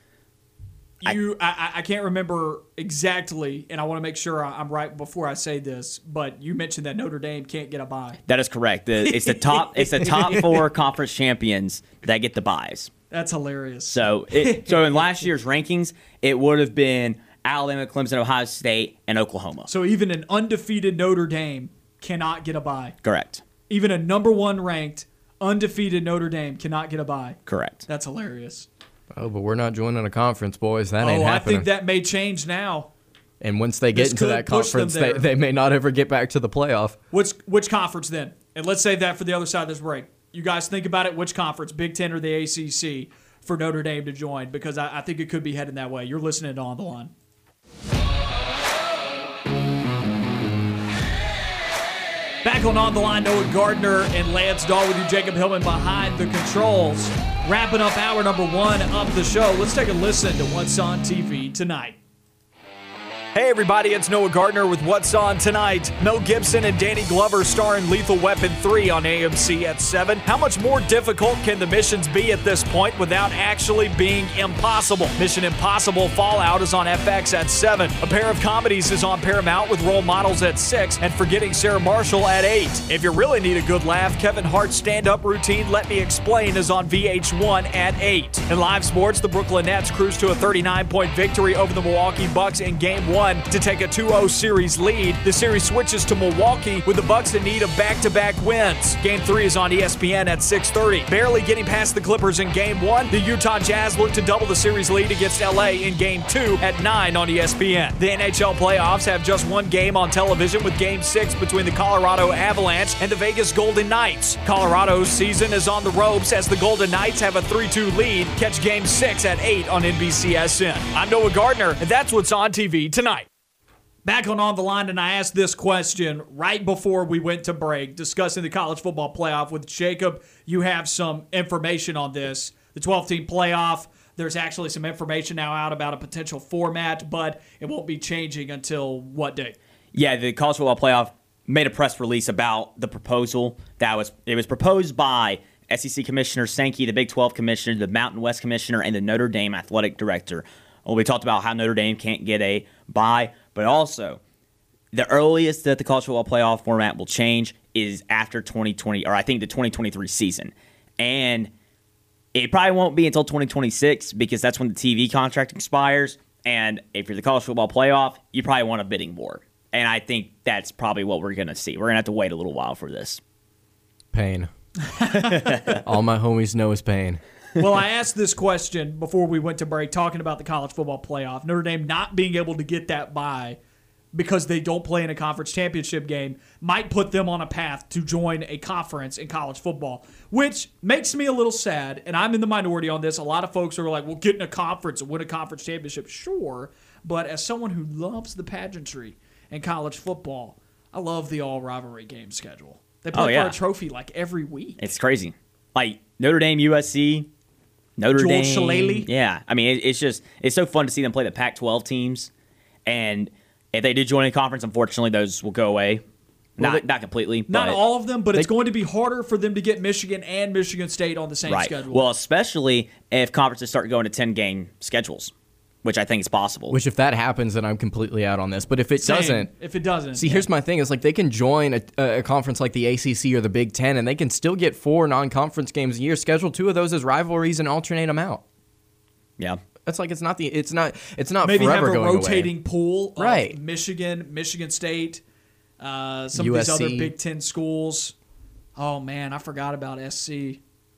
You, I, I can't remember exactly, and I want to make sure I'm right before I say this. But you mentioned that Notre Dame can't get a bye. That is correct. The, it's the top. it's the top four conference champions that get the buys. That's hilarious. So, it, so in last year's rankings, it would have been Alabama, Clemson, Ohio State, and Oklahoma. So even an undefeated Notre Dame cannot get a bye. Correct. Even a number one ranked undefeated Notre Dame cannot get a bye. Correct. That's hilarious. Oh, but we're not joining a conference, boys. That ain't happening. oh, I think that may change now. and once they get This into that conference, they, they may not ever get back to the playoff. Which which conference then? And let's save that for the other side of this break. You guys think about it. Which conference, Big Ten or the ACC, for Notre Dame to join? Because I, I think it could be heading that way. You're listening to On the Line. Back on On the Line, Noah Gardner and Lance Dawe with you, Jacob Hillman behind the controls. Wrapping up hour number one of the show. Let's take a listen to what's on TV tonight. Hey everybody, it's Noah Gardner with What's On Tonight. Mel Gibson and Danny Glover star in Lethal Weapon 3 on AMC at 7. How much more difficult can the missions be at this point without actually being impossible? Mission Impossible Fallout is on FX at 7. A pair of comedies is on Paramount with role models at 6 and Forgetting Sarah Marshall at 8. If you really need a good laugh, Kevin Hart's stand-up routine Let Me Explain is on VH1 at 8. In live sports, the Brooklyn Nets cruise to a 39-point victory over the Milwaukee Bucks in Game 1 to take a 2-0 series lead. The series switches to Milwaukee with the Bucks in need of back-to-back wins. Game 3 is on ESPN at 6:30. Barely getting past the Clippers in Game 1, the Utah Jazz look to double the series lead against LA in Game 2 at 9 on ESPN. The NHL playoffs have just one game on television with Game 6 between the Colorado Avalanche and the Vegas Golden Knights. Colorado's season is on the ropes as the Golden Knights have a 3-2 lead. Catch Game 6 at 8 on NBCSN. I'm Noah Gardner, and that's what's on TV tonight. Back on On the Line, and I asked this question right before we went to break, discussing the college football playoff with Jacob. You have some information on this. The 12 team playoff, there's actually some information now out about a potential format, but it won't be changing until what date? Yeah, the college football playoff made a press release about the proposal that was it was proposed by SEC Commissioner Sankey, the Big 12 Commissioner, the Mountain West Commissioner, and the Notre Dame Athletic Director. Well, we talked about how Notre Dame can't get a bye, but also the earliest that the college football playoff format will change is after 2020, or I think the 2023 season, and it probably won't be until 2026 because that's when the TV contract expires. And if you're the college football playoff, you probably want a bidding war. And I think that's probably what we're going to see. We're going to have to wait a little while for this. Pain. All my homies know is pain. Well, I asked this question before we went to break, talking about the college football playoff. Notre Dame not being able to get that by because they don't play in a conference championship game might put them on a path to join a conference in college football, which makes me a little sad. And I'm in the minority on this. A lot of folks are like, well, get in a conference and win a conference championship. Sure. But as someone who loves the pageantry in college football, I love the all rivalry game schedule. They play Oh, yeah. for a trophy like every week. It's crazy. Like Notre Dame, USC, Notre Jeweled Dame. Shillelagh. Yeah. I mean, it, it's just, it's so fun to see them play the Pac 12 teams. And if they do join a conference, unfortunately, those will go away. Not not completely. Not all of them, but it's going to be harder for them to get Michigan and Michigan State on the same right. schedule. Well, especially if conferences start going to ten game schedules, which I think is possible. Which, if that happens, then I'm completely out on this. But if it Same, doesn't, if it doesn't, See, here's my thing: is like they can join a, a conference like the ACC or the Big Ten, and they can still get four non-conference games a year. Schedule two of those as rivalries and alternate them out. yeah. That's like it's not the it's not it's not maybe have a going rotating away. pool of Right. Michigan, Michigan State, uh, some of these other Big Ten schools. Oh man, I forgot about SC.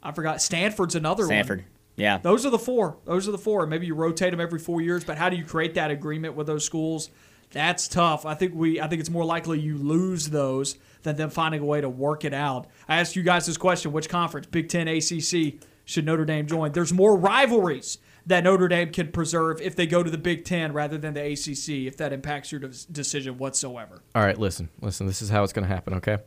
I forgot Stanford's another one. Stanford. one. Yeah. Those are the four. Those are the four. Maybe you rotate them every four years, but how do you create that agreement with those schools? That's tough. I think we. I think it's more likely you lose those than them finding a way to work it out. I asked you guys this question: Which conference, Big Ten, ACC, should Notre Dame join? There's more rivalries that Notre Dame can preserve if they go to the Big Ten rather than the ACC. If that impacts your decision whatsoever. All right, listen, listen. This is how it's going to happen. Okay.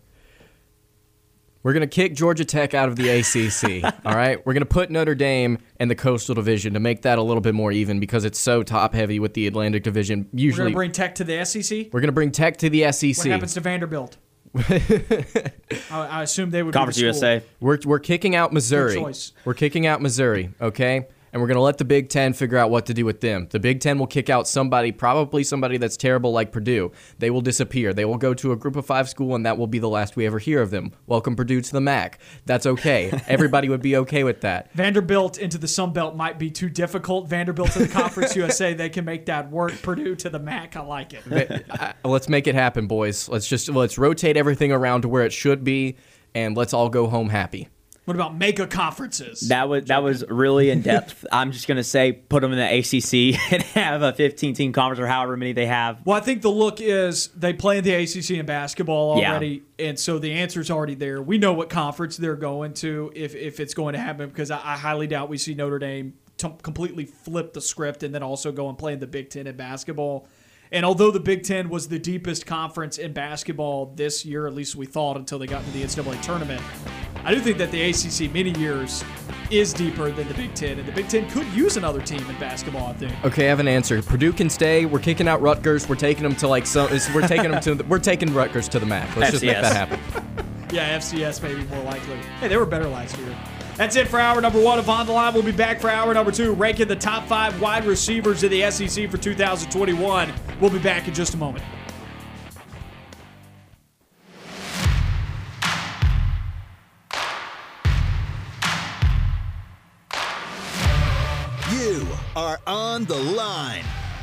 We're going to kick Georgia Tech out of the ACC. all right. We're going to put Notre Dame in the Coastal Division to make that a little bit more even because it's so top heavy with the Atlantic Division. Usually, we're going to bring Tech to the SEC. we're going to bring Tech to the SEC. What happens to Vanderbilt? I, I assume they would Conference be the. USA. We're, we're kicking out Missouri. choice. We're kicking out Missouri, okay? And we're going to let the Big Ten figure out what to do with them. The Big Ten will kick out somebody, probably somebody that's terrible like Purdue. They will disappear. They will go to a group of five school, and that will be the last we ever hear of them. Welcome Purdue to the MAC. That's okay. Everybody would be okay with that. Vanderbilt into the Sun Belt might be too difficult. Vanderbilt to the Conference USA, they can make that work. Purdue to the MAC, I like it. Uh, let's make it happen, boys. Let's just let's rotate everything around to where it should be, and let's all go home happy. What about mega conferences? That was that was really in depth. I'm just gonna say put them in the ACC and have a 15 team conference or however many they have. well, I think the look is they play in the ACC in basketball Yeah. already, and so the answer's already there. We know what conference they're going to if, if it's going to happen because I, I highly doubt we see Notre Dame completely flip the script and then also go and play in the Big Ten in basketball. And although the Big Ten was the deepest conference in basketball this year, at least we thought until they got into the NCAA tournament, I do think that the ACC many years is deeper than the Big Ten, and the Big Ten could use another team in basketball. I think. Okay, I have an answer. Purdue can stay. We're kicking out Rutgers. We're taking them to like so. We're taking them to. The, we're taking Rutgers to the MAC. Let's just make that happen. Yeah, FCS may be more likely. Hey, they were better last year. That's it for hour number one of On the Line. We'll be back for hour number two, ranking the top five wide receivers in the SEC for 2021. We'll be back in just a moment. You are on the line.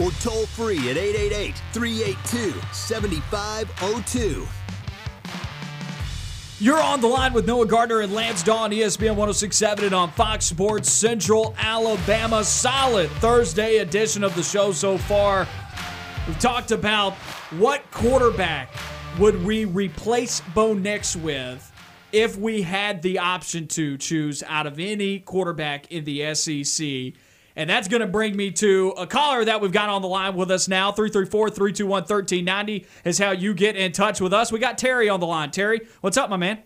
or toll free at 888-382-7502. You're on the line with Noah Gardner and Lance Dawe, ESPN 1067 and on Fox Sports Central Alabama. Solid Thursday edition of the show so far. We've talked about what quarterback would we replace Bo Nix with if we had the option to choose out of any quarterback in the SEC. And that's going to bring me to a caller that we've got on the line with us now. 334 321 1390 is how you get in touch with us. We got Terry on the line. Terry, what's up, my man?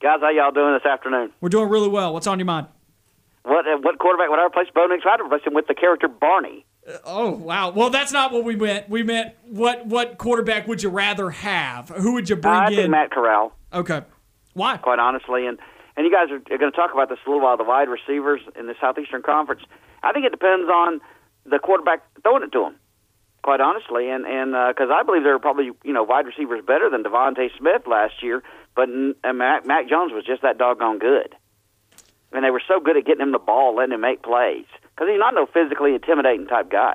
Guys, how y'all doing this afternoon? We're doing really well. What's on your mind? What uh, what quarterback would I replace Bo Nix? I'd replace him with the character Barney. Oh wow! Well, that's not what we meant. We meant what what quarterback would you rather have? Who would you bring I in? Matt Corral, Okay, why? quite honestly, and and you guys are, going to talk about this a little while. The wide receivers in the Southeastern Conference. I think it depends on the quarterback throwing it to him. Quite honestly, and and uh, because I believe there are probably you know wide receivers better than DeVonta Smith last year, but and Mac, Mac Jones was just that doggone good, and they were so good at getting him the ball, letting him make plays because he's not no physically intimidating type guy.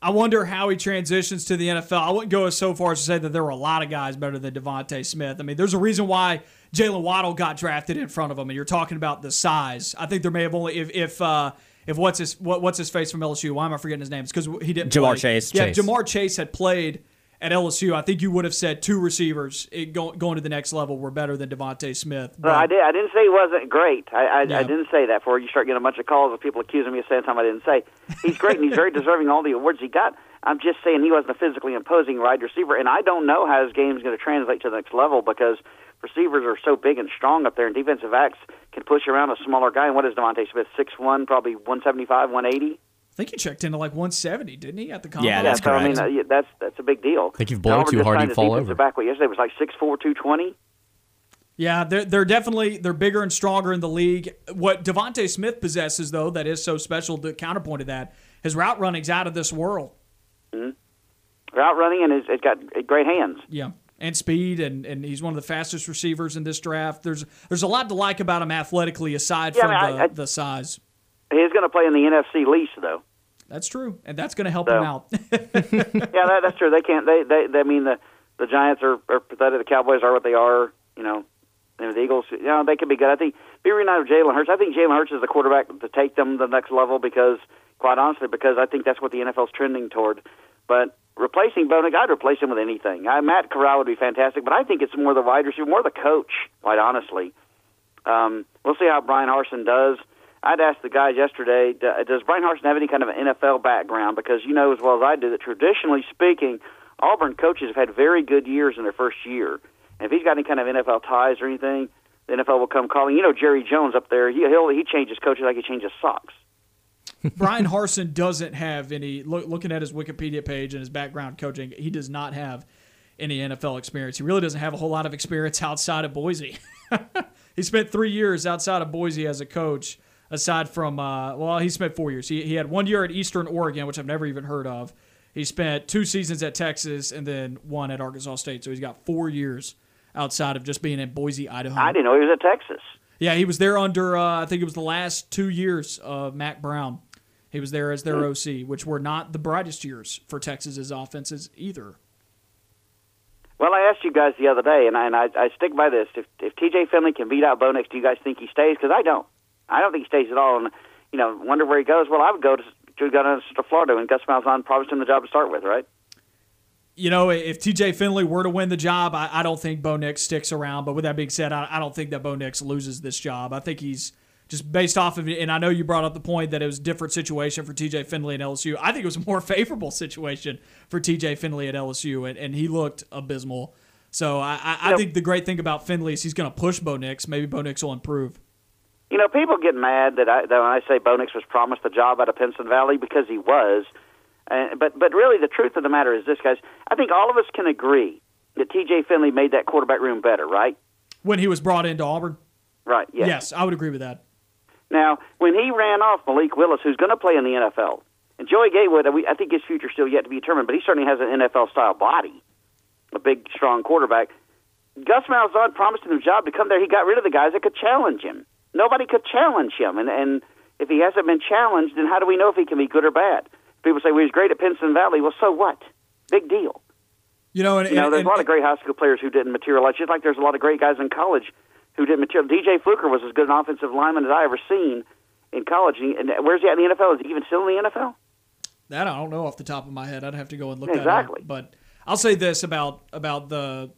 I wonder how he transitions to the NFL. I wouldn't go as so far as to say that there were a lot of guys better than DeVonta Smith. I mean, there's a reason why Jaylen Waddle got drafted in front of him, and you're talking about the size. I think there may have only if if uh, if what's his what, what's his face from LSU? Why am I forgetting his name? It's because he didn't. Ja'Marr play. Chase. Yeah, Chase. Ja'Marr Chase had played at LSU, I think you would have said two receivers it, go, going to the next level were better than DeVonta Smith. But I did. I didn't say he wasn't great. I I, Yeah. I didn't say that. For you start getting a bunch of calls of people accusing me of saying something I didn't say. He's great and he's very deserving of all the awards he got. I'm just saying he wasn't a physically imposing wide receiver, and I don't know how his game's going to translate to the next level because receivers are so big and strong up there, and defensive backs can push around a smaller guy. And what is DeVonta Smith? Six one, probably one seventy five, one eighty. I think he checked into like 170, didn't he, at the combine? Yeah, Yeah, That's so I mean uh, yeah, that's that's a big deal. I think if you blow Auburn too hard, signed you'd fall over. Back what yesterday was like six four, two twenty. Yeah, they're, they're definitely they're bigger and stronger in the league. What DeVonta Smith possesses, though, that is so special. The counterpoint to that, his route running's out of this world. Route running and he's, he's got great hands. Yeah, and speed, and, and he's one of the fastest receivers in this draft. There's there's a lot to like about him athletically, aside Yeah, from I mean, the, I- I- the size. He's going to play in the NFC least though. That's true, and that's going to help So- him out. yeah, that, that's true. They can't. They, they, they I mean, the the Giants are, are pathetic. The Cowboys are what they are. You know, and the Eagles. You know, they could be good. I think be reunited with Jalen Hurts. I think Jalen Hurts is the quarterback to take them to the next level because, quite honestly, because I think that's what the NFL's trending toward. But replacing Bo Nix, I'd replace him with anything. I, Matt Corral would be fantastic, but I think it's more the wide receiver, more the coach. Quite honestly, um, we'll see how Brian Harsin does. I'd asked the guys yesterday, does Brian Harsin have any kind of an NFL background? Because you know as well as I do that traditionally speaking, Auburn coaches have had very good years in their first year. And if he's got any kind of NFL ties or anything, the NFL will come calling. You know, Jerry Jones up there, he, he'll he changes coaches like he changes socks. Brian Harsin doesn't have any. Look, looking at his Wikipedia page and his background coaching, he does not have any NFL experience. He really doesn't have a whole lot of experience outside of Boise. he spent three years outside of Boise as a coach. Aside from, uh, well, he spent four years. He, he had one year at Eastern Oregon, which I've never even heard of. He spent two seasons at Texas and then one at Arkansas State. So he's got four years outside of just being in Boise, Idaho. I didn't know he was at Texas. Yeah, he was there under uh, I think it was the last two years of Mack Brown. He was there as their OC, which were not the brightest years for Texas's offenses either. Well, I asked you guys the other day, and I, and I, I stick by this. If if T.J. Finley can beat out Bo Nix, do you guys think he stays? Because I don't. I don't think he stays at all. And you know, wonder where he goes. Well, I would go to go to Florida, and Gus Malzahn promised him the job to start with, right? You know, if TJ Finley were to win the job, I, I don't think Bo Nix sticks around. But with that being said, I, I don't think that Bo Nix loses this job. I think he's just based off of it. And I know you brought up the point that it was a different situation for TJ Finley at LSU. I think it was a more favorable situation for TJ Finley at LSU, and, and he looked abysmal. So I, I, I think the great thing about Finley is he's going to push Bo Nix. Maybe Bo Nix will improve. You know, people get mad that I that when I say Bo Nix was promised the job out of Pinson Valley because he was. Uh, but but really, the truth of the matter is this, guys. I think all of us can agree that T.J. Finley made that quarterback room better, right? When he was brought into Auburn? Right. Yes. Yes, I would agree with that. Now, when he ran off Malik Willis, who's going to play in the NFL, and Joey Gatewood, we, I think his future's still yet to be determined, but he certainly has an NFL style body, a big, strong quarterback. Gus Malzahn promised him a job to come there. He got rid of the guys that could challenge him. Nobody could challenge him, and and if he hasn't been challenged, then how do we know if he can be good or bad? People say, well, he's great at Pinson Valley. Well, so what? Big deal. You know, and, You know, and- there's a lot of great high school players who didn't materialize, just like there's a lot of great guys in college who didn't materialize. DJ Fluker was as good an offensive lineman as I ever seen in college. And and where's he at in the NFL? Is he even still in the NFL? That I don't know off the top of my head. I'd have to go and look Exactly. that up. But I'll say this about about the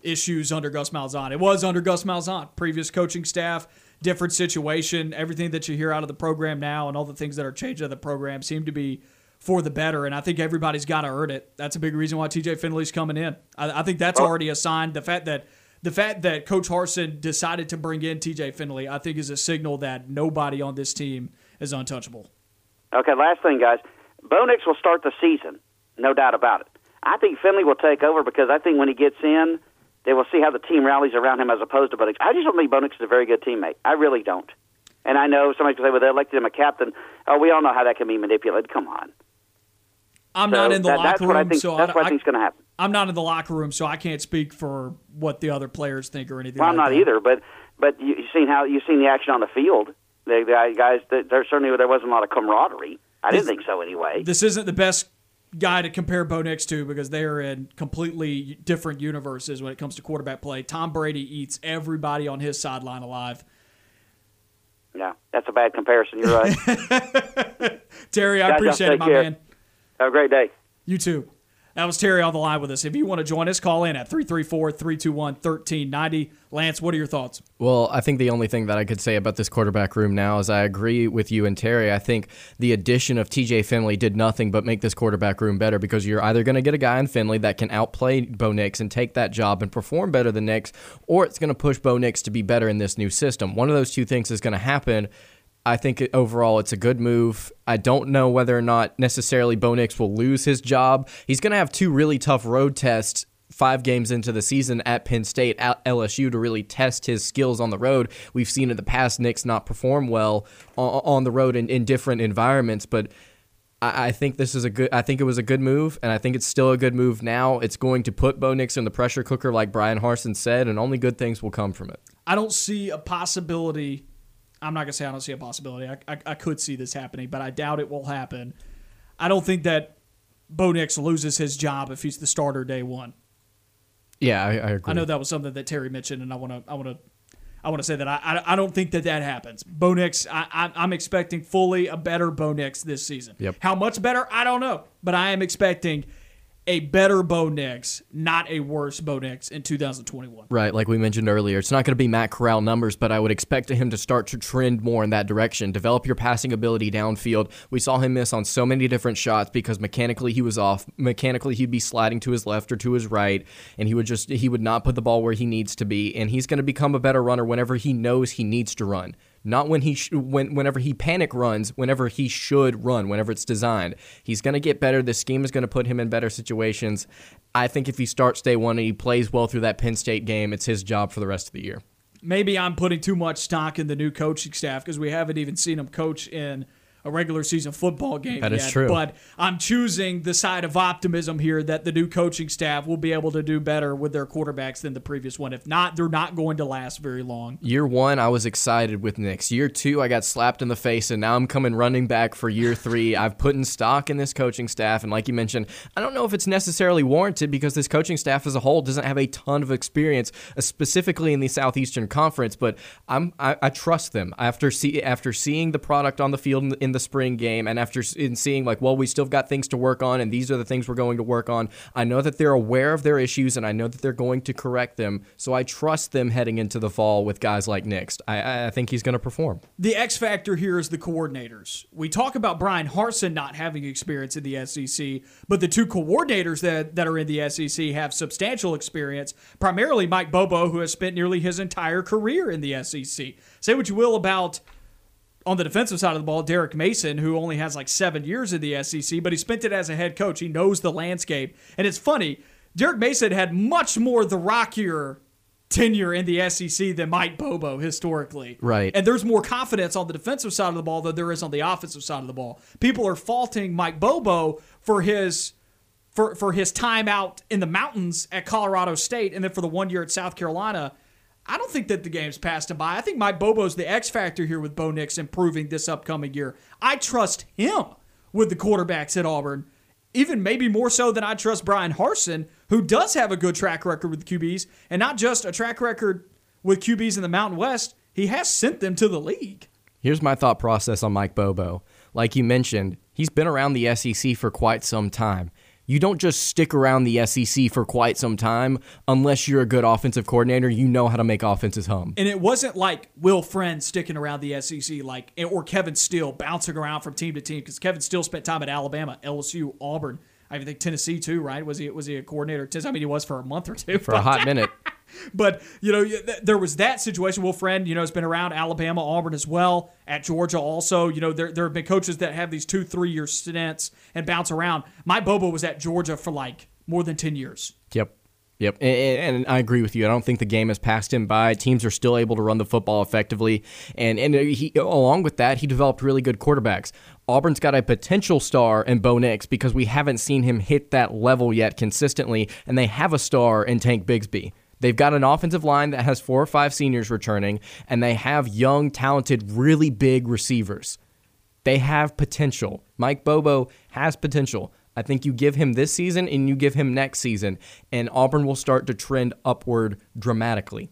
issues under Gus Malzahn. It was under Gus Malzahn, previous coaching staff, different situation. Everything that you hear out of the program now and all the things that are changed out of the program seem to be for the better. And I think everybody's got to earn it. That's a big reason why TJ Finley's coming in. I, I think that's Well- already a sign. The fact that the fact that Coach Harsin decided to bring in TJ Finley, I think, is a signal that nobody on this team is untouchable. Okay, last thing, guys. Bo Nix will start the season, no doubt about it. I think Finley will take over because I think when he gets in, they will see how the team rallies around him as opposed to Bo Nix. I just don't think Bo Nix is a very good teammate. I really don't. And I know somebody can say, well, they elected him a captain. Oh, we all know how that can be manipulated. Come on. I'm So not in the that- locker room, think, so that's I, what I think's going to happen. I'm not in the locker room, so I can't speak for what the other players think or anything. Well, I'm not that. either, but but you, you've seen how you've seen the action on the field. The the guys, there certainly there wasn't a lot of camaraderie. I didn't think so anyway. This isn't the best guy to compare Bo Nix to because they are in completely different universes when it comes to quarterback play. Tom Brady eats everybody on his sideline alive. Yeah, that's a bad comparison. You're right. Terry, I Guys, appreciate it, my care. man. Have a great day. You too. That was Terry on the line with us. If you want to join us, call in at 334 321 1390. Lance, what are your thoughts? Well, I think the only thing that I could say about this quarterback room now is I agree with you and Terry. I think the addition of TJ Finley did nothing but make this quarterback room better because you're either going to get a guy in Finley that can outplay Bo Nix and take that job and perform better than Nix, or it's going to push Bo Nix to be better in this new system. One of those two things is going to happen. I think overall it's a good move. I don't know whether or not necessarily Bo Nix will lose his job. He's going to have two really tough road tests five games into the season at Penn State at LSU to really test his skills on the road. We've seen in the past Nix not perform well on the road in, in different environments, but I, I think this is a good. I think it was a good move, and I think it's still a good move now. It's going to put Bo Nix in the pressure cooker, like Brian Harsin said, and only good things will come from it. I don't see a possibility I'm not gonna say I don't see a possibility. I, I, I, could see this happening, but I doubt it will happen. I don't think that Bo Nix loses his job if he's the starter day one. Yeah, I, I agree. I know that was something that Terry mentioned, and I want to I want to I want to say that I, I, I don't think that that happens. Bo Nix, I, I I'm expecting fully a better Bo Nix this season. Yep. How much better? I don't know, but I am expecting a better Bo Nix, not a worse Bo Nix in 2021. Right, like we mentioned earlier, it's not going to be Matt Corral numbers, but I would expect him to start to trend more in that direction. Develop your passing ability downfield. We saw him miss on so many different shots because mechanically he was off. Mechanically he'd be sliding to his left or to his right, and he would just he would not put the ball where he needs to be. And he's going to become a better runner whenever he knows he needs to run not when he sh- when whenever he panic runs, whenever he should run, whenever it's designed. He's going to get better. The scheme is going to put him in better situations. I think if he starts day one and he plays well through that Penn State game, it's his job for the rest of the year. Maybe I'm putting too much stock in the new coaching staff because we haven't even seen him coach in a regular season football game that yet. Is true. But I'm choosing the side of optimism here that the new coaching staff will be able to do better with their quarterbacks than the previous one. If not, they're not going to last very long. Year one, I was excited with Nix. Year two, I got slapped in the face, and now I'm coming running back for year three. I've put in stock in this coaching staff, and like you mentioned, I don't know if it's necessarily warranted because this coaching staff as a whole doesn't have a ton of experience, uh, specifically in the Southeastern Conference. But I'm I, I trust them after see after seeing the product on the field in, in the spring game and after in seeing like well we still got things to work on and these are the things we're going to work on i know that they're aware of their issues and i know that they're going to correct them. So i trust them heading into the fall with guys like Nix. i, I think he's going to perform. The x factor here is the coordinators. We talk about Brian Harsin not having experience in the sec but the two coordinators that, that are in the sec have substantial experience primarily mike bobo who has spent nearly his entire career in the sec say what you will about on the defensive side of the ball, Derek Mason, who only has like seven years in the SEC, but he spent it as a head coach. He knows the landscape. And it's funny, Derek Mason had much more the rockier tenure in the SEC than Mike Bobo historically. Right. And there's more confidence on the defensive side of the ball than there is on the offensive side of the ball. People are faulting Mike Bobo for his for for his time out in the mountains at Colorado State and then for the one year at South Carolina. I don't think that the game's passed him by. I think Mike Bobo's the X factor here with Bo Nix improving this upcoming year. I trust him with the quarterbacks at Auburn, even maybe more so than I trust Brian Harsin, who does have a good track record with QBs, and not just a track record with QBs in the Mountain West. He has sent them to the league. Here's my thought process on Mike Bobo. Like you mentioned, he's been around the SEC for quite some time you don't just stick around the SEC for quite some time unless you're a good offensive coordinator. You know how to make offenses hum. And it wasn't like Will Friend sticking around the SEC, like or Kevin Steele bouncing around from team to team because Kevin Steele spent time at Alabama, LSU, Auburn. I think Tennessee too, right? Was he was he a coordinator? I mean, he was for a month or two. For a hot minute. But you know, there was that situation. Will Friend, you know, has been around Alabama, Auburn as well, at Georgia also. You know, there there have been coaches that have these two, three year stints and bounce around. Mike Bobo was at Georgia for like more than ten years. Yep. Yep, and, and, I agree with you. I don't think the game has passed him by. Teams are still able to run the football effectively, and and he, along with that, he developed really good quarterbacks. Auburn's got a potential star in Bo Nix because we haven't seen him hit that level yet consistently, and they have a star in Tank Bigsby. They've got an offensive line that has four or five seniors returning, and they have young, talented, really big receivers. They have potential. Mike Bobo has potential. I think you give him this season and you give him next season, and Auburn will start to trend upward dramatically.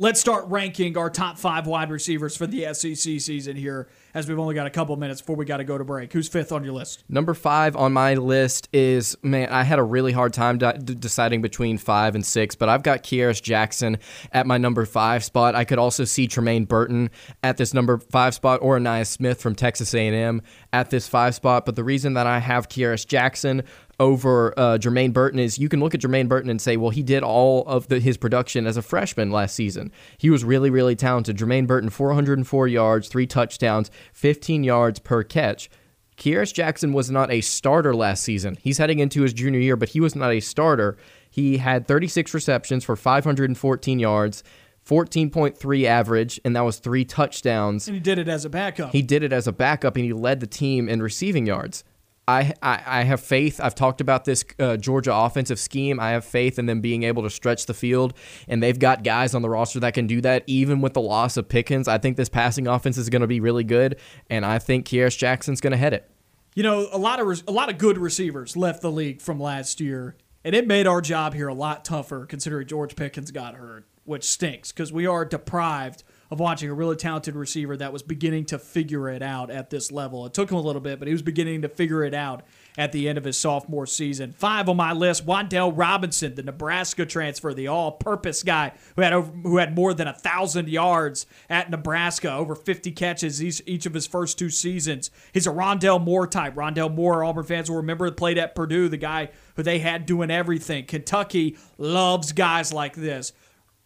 Let's start ranking our top five wide receivers for the SEC season here, as we've only got a couple minutes before we got to go to break. Who's fifth on your list? Number five on my list is man. I had a really hard time de- deciding between five and six, but I've got Kearis Jackson at my number five spot. I could also see Jermaine Burton at this number five spot, or Ainias Smith from Texas A&M at this five spot. But the reason that I have Kearis Jackson over uh, Jermaine Burton is you can look at Jermaine Burton and say, well, he did all of the, his production as a freshman last season. He was really, really talented. Jermaine Burton, 404 yards, three touchdowns, 15 yards per catch. Kearis Jackson was not a starter last season. He's heading into his junior year, but he was not a starter. He had 36 receptions for 514 yards, 14.3 average, and that was three touchdowns. And he did it as a backup. He did it as a backup, and he led the team in receiving yards. I, I, have faith. I've talked about this uh, Georgia offensive scheme. I have faith in them being able to stretch the field, and they've got guys on the roster that can do that, even with the loss of Pickens. I think this passing offense is going to be really good, and I think Kearis Jackson's going to head it. You know, a lot of a lot of good receivers left the league from last year, and it made our job here a lot tougher considering George Pickens got hurt, which stinks because we are deprived of watching a really talented receiver that was beginning to figure it out at this level. It took him a little bit, but he was beginning to figure it out at the end of his sophomore season. Five on my list: Wan'Dale Robinson, the Nebraska transfer, the all-purpose guy who had over, who had more than a thousand yards at Nebraska, over 50 catches each, each of his first two seasons. He's a Rondale Moore type. Rondale Moore, Auburn fans will remember, played at Purdue, the guy who they had doing everything. Kentucky loves guys like this.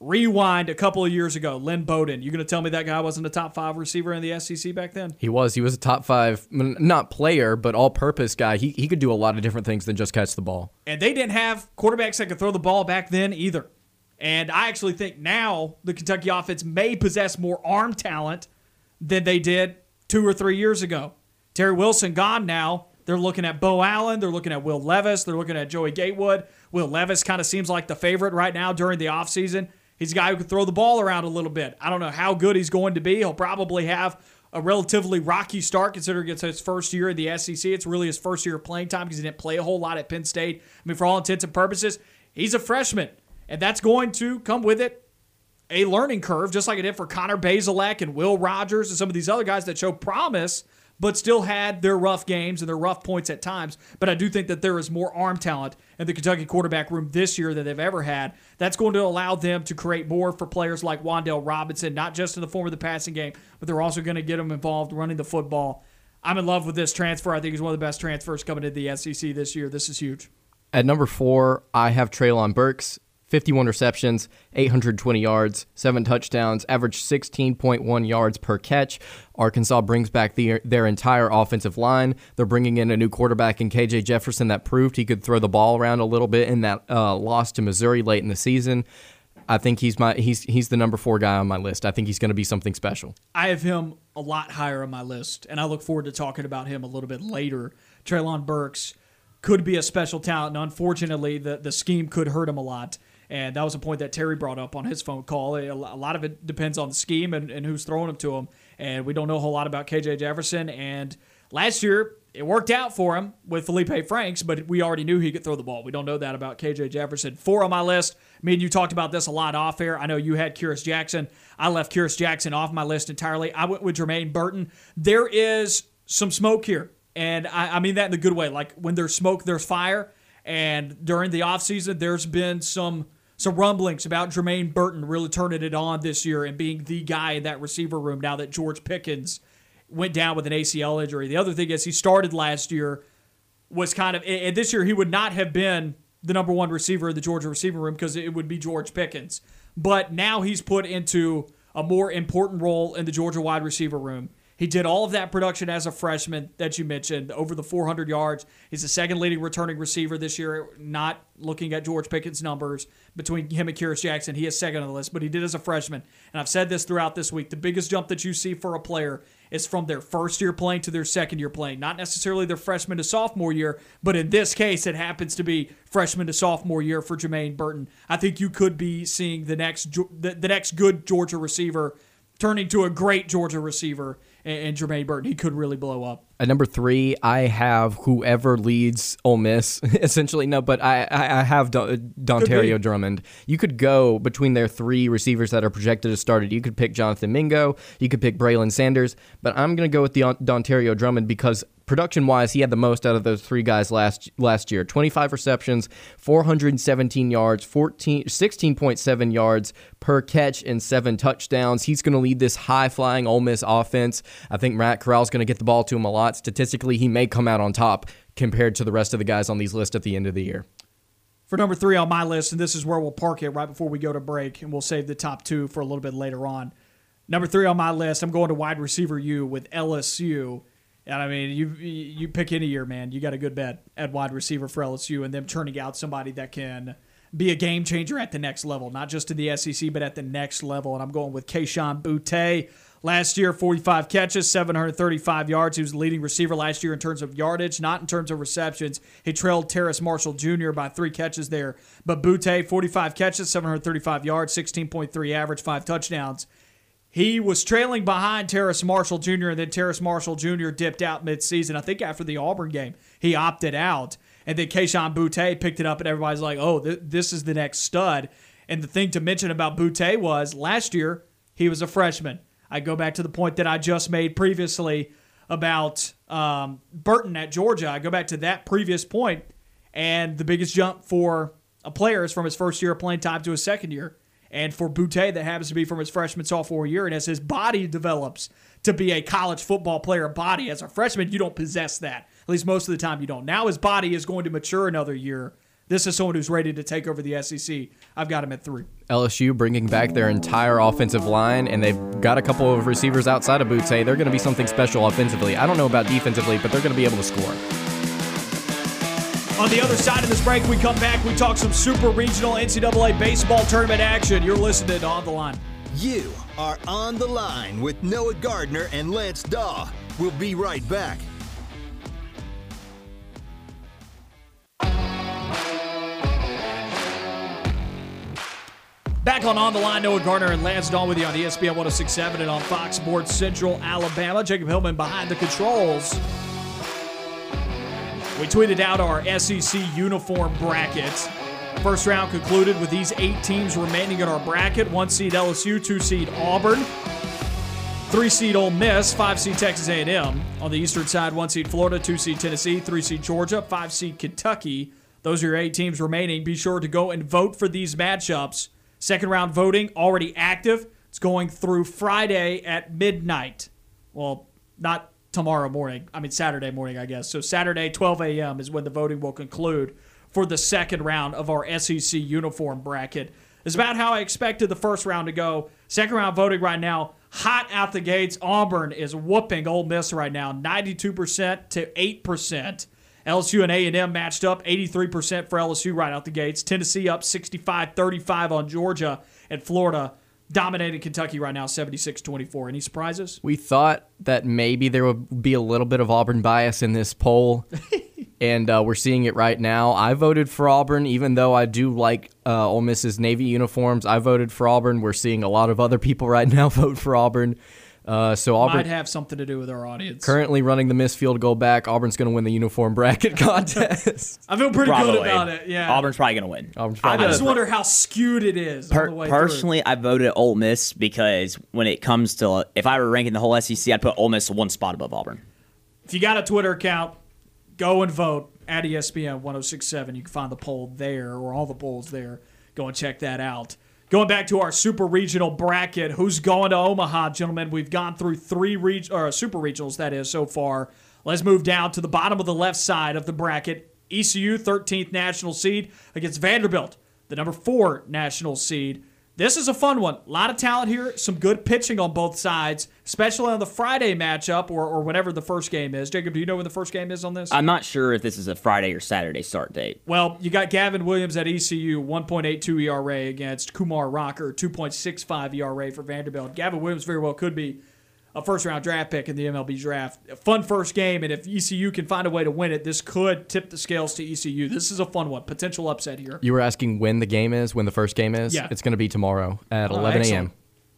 Rewind a couple of years ago, Lynn Bowden. You going to tell me that guy wasn't a top five receiver in the SEC back then? He was. He was a top five, not player, but all-purpose guy. He he could do a lot of different things than just catch the ball. And they didn't have quarterbacks that could throw the ball back then either. And I actually think now the Kentucky offense may possess more arm talent than they did two or three years ago. Terry Wilson gone now. They're looking at Beau Allen. They're looking at Will Levis. They're looking at Joey Gatewood. Will Levis kind of seems like the favorite right now during the offseason. He's a guy who can throw the ball around a little bit. I don't know how good he's going to be. He'll probably have a relatively rocky start considering it's his first year in the SEC. It's really his first year of playing time because he didn't play a whole lot at Penn State. I mean, for all intents and purposes, he's a freshman, and that's going to come with it a learning curve, just like it did for Connor Bazelak and Will Rogers and some of these other guys that show promise – but still had their rough games and their rough points at times. But I do think that there is more arm talent in the Kentucky quarterback room this year than they've ever had. That's going to allow them to create more for players like Wan'Dale Robinson, not just in the form of the passing game, but they're also going to get them involved running the football. I'm in love with this transfer. I think he's one of the best transfers coming into the SEC this year. This is huge. At number four, I have Treylon Burks. 51 receptions, 820 yards, seven touchdowns, averaged 16.1 yards per catch. Arkansas brings back the, their entire offensive line. They're bringing in a new quarterback in KJ Jefferson that proved he could throw the ball around a little bit in that uh, loss to Missouri late in the season. I think he's my he's he's the number four guy on my list. I think he's going to be something special. I have him a lot higher on my list, and I look forward to talking about him a little bit later. Treylon Burks could be a special talent, and unfortunately, the the scheme could hurt him a lot. And that was a point that Terry brought up on his phone call. A lot of it depends on the scheme and, and who's throwing them to him. And we don't know a whole lot about KJ Jefferson. And last year, it worked out for him with Felipe Franks, but we already knew he could throw the ball. We don't know that about KJ Jefferson. Four on my list. Me and you talked about this a lot off air. I know you had Kearis Jackson. I left Kearis Jackson off my list entirely. I went with Jermaine Burton. There is some smoke here. And I, I mean that in the good way. Like when there's smoke, there's fire. And during the offseason, there's been some some rumblings about Jermaine Burton really turning it on this year and being the guy in that receiver room now that George Pickens went down with an ACL injury. The other thing is he started last year was kind of and this year he would not have been the number one receiver in the Georgia receiver room because it would be George Pickens. But now he's put into a more important role in the Georgia wide receiver room. He did all of that production as a freshman that you mentioned, over the 400 yards. He's the second leading returning receiver this year, not looking at George Pickens' numbers between him and Kearis Jackson. He is second on the list, but he did as a freshman. And I've said this throughout this week. The biggest jump that you see for a player is from their first year playing to their second year playing. Not necessarily their freshman to sophomore year, but in this case, it happens to be freshman to sophomore year for Jermaine Burton. I think you could be seeing the next the, the next good Georgia receiver turning to a great Georgia receiver and, and Jermaine Burton. He could really blow up. At number three, I have whoever leads Ole Miss. Essentially, no, but I I, I have Don, uh, Dontario Drummond. You could go between their three receivers that are projected to start it. You could pick Jonathan Mingo. You could pick Braylon Sanders. But I'm going to go with the Dontario Drummond because production wise, he had the most out of those three guys last last year. 25 receptions, 417 yards, 14 16.7 yards per catch and seven touchdowns. He's going to lead this high flying Ole Miss offense. I think Matt Corral's going to get the ball to him a lot. Statistically, he may come out on top compared to the rest of the guys on these lists at the end of the year. For number three on my list, and this is where we'll park it right before we go to break, and we'll save the top two for a little bit later on. Number three on my list, I'm going to wide receiver U with LSU. And I mean, you you pick any year, man. You got a good bet at wide receiver for LSU, and them turning out somebody that can be a game changer at the next level, not just in the SEC, but at the next level. And I'm going with Kayshon Boutte. Last year, 45 catches, 735 yards. He was the leading receiver last year in terms of yardage, not in terms of receptions. He trailed Terrace Marshall Jr. by three catches there. But Boutte, 45 catches, 735 yards, 16.3 average, five touchdowns. He was trailing behind Terrace Marshall Jr., and then Terrace Marshall Jr. dipped out midseason. I think after the Auburn game, he opted out. And then Kayshon Boutte picked it up, and everybody's like, oh, th- this is the next stud. And the thing to mention about Boutte was last year, he was a freshman. I go back to the point that I just made previously about um, Burton at Georgia. I go back to that previous point, and the biggest jump for a player is from his first year of playing time to his second year. And for Boutte, that happens to be from his freshman sophomore year. And as his body develops to be a college football player body, as a freshman, you don't possess that. At least most of the time, you don't. Now his body is going to mature another year. This is someone who's ready to take over the SEC. I've got him at three. LSU bringing back their entire offensive line, and they've got a couple of receivers outside of Boutte. They're going to be something special offensively. I don't know about defensively, but they're going to be able to score. On the other side of this break, we come back. We talk some super regional NCAA baseball tournament action. You're listening to On the Line. You are on the line with Noah Gardner and Lance Dawe. We'll be right back. Back on On the Line, Noah Gardner and Lance Dawe with you on ESPN 1067 and on Fox Sports Central Alabama. Jacob Hillman behind the controls. We tweeted out our SEC uniform bracket. First round concluded with these eight teams remaining in our bracket one seed LSU, two seed Auburn, three seed Ole Miss, five seed Texas A&M. On the eastern side, one seed Florida, two seed Tennessee, three seed Georgia, five seed Kentucky. Those are your eight teams remaining. Be sure to go and vote for these matchups. Second round voting already active. It's going through Friday at midnight. Well, not tomorrow morning. I mean, Saturday morning, I guess. So, Saturday, 12 a.m. is when the voting will conclude for the second round of our SEC uniform bracket. It's about how I expected the first round to go. Second round voting right now, hot out the gates. Auburn is whooping Ole Miss right now, 92% to 8%. LSU and A&M matched up 83% for LSU right out the gates. Tennessee up 65-35 on Georgia and Florida dominating Kentucky right now, 76 24. Any surprises? We thought that maybe there would be a little bit of Auburn bias in this poll. and uh, we're seeing it right now. I voted for Auburn, even though I do like uh, Ole Miss's Navy uniforms. I voted for Auburn. We're seeing a lot of other people right now vote for Auburn. Uh, so Auburn might have something to do with our audience. Currently running the missed field goal back. Auburn's going to win the uniform bracket contest. I feel pretty probably. good about it. Yeah, Auburn's probably going to win. Auburn's probably I just wonder how skewed it is. Per- personally, through. I voted Ole Miss because when it comes to if I were ranking the whole SEC, I'd put Ole Miss one spot above Auburn. If you got a Twitter account, go and vote at ESPN 1067. You can find the poll there or all the polls there. Go and check that out. Going back to our super regional bracket, who's going to Omaha, gentlemen? We've gone through three reg- or super regionals, that is, so far. Let's move down to the bottom of the left side of the bracket. ECU, 13th national seed, against Vanderbilt, the number four national seed. This is a fun one. A lot of talent here, some good pitching on both sides, especially on the Friday matchup or, or whenever the first game is. Jacob, do you know when the first game is on this? I'm not sure if this is a Friday or Saturday start date. Well, you got Gavin Williams at ECU, 1.82 ERA against Kumar Rocker, 2.65 ERA for Vanderbilt. Gavin Williams very well could be a first round draft pick in the MLB draft. A fun first game, and if ECU can find a way to win it, this could tip the scales to ECU. This is a fun one. Potential upset here. You were asking when the game is, when the first game is? Yeah. It's going to be tomorrow at 11 a.m.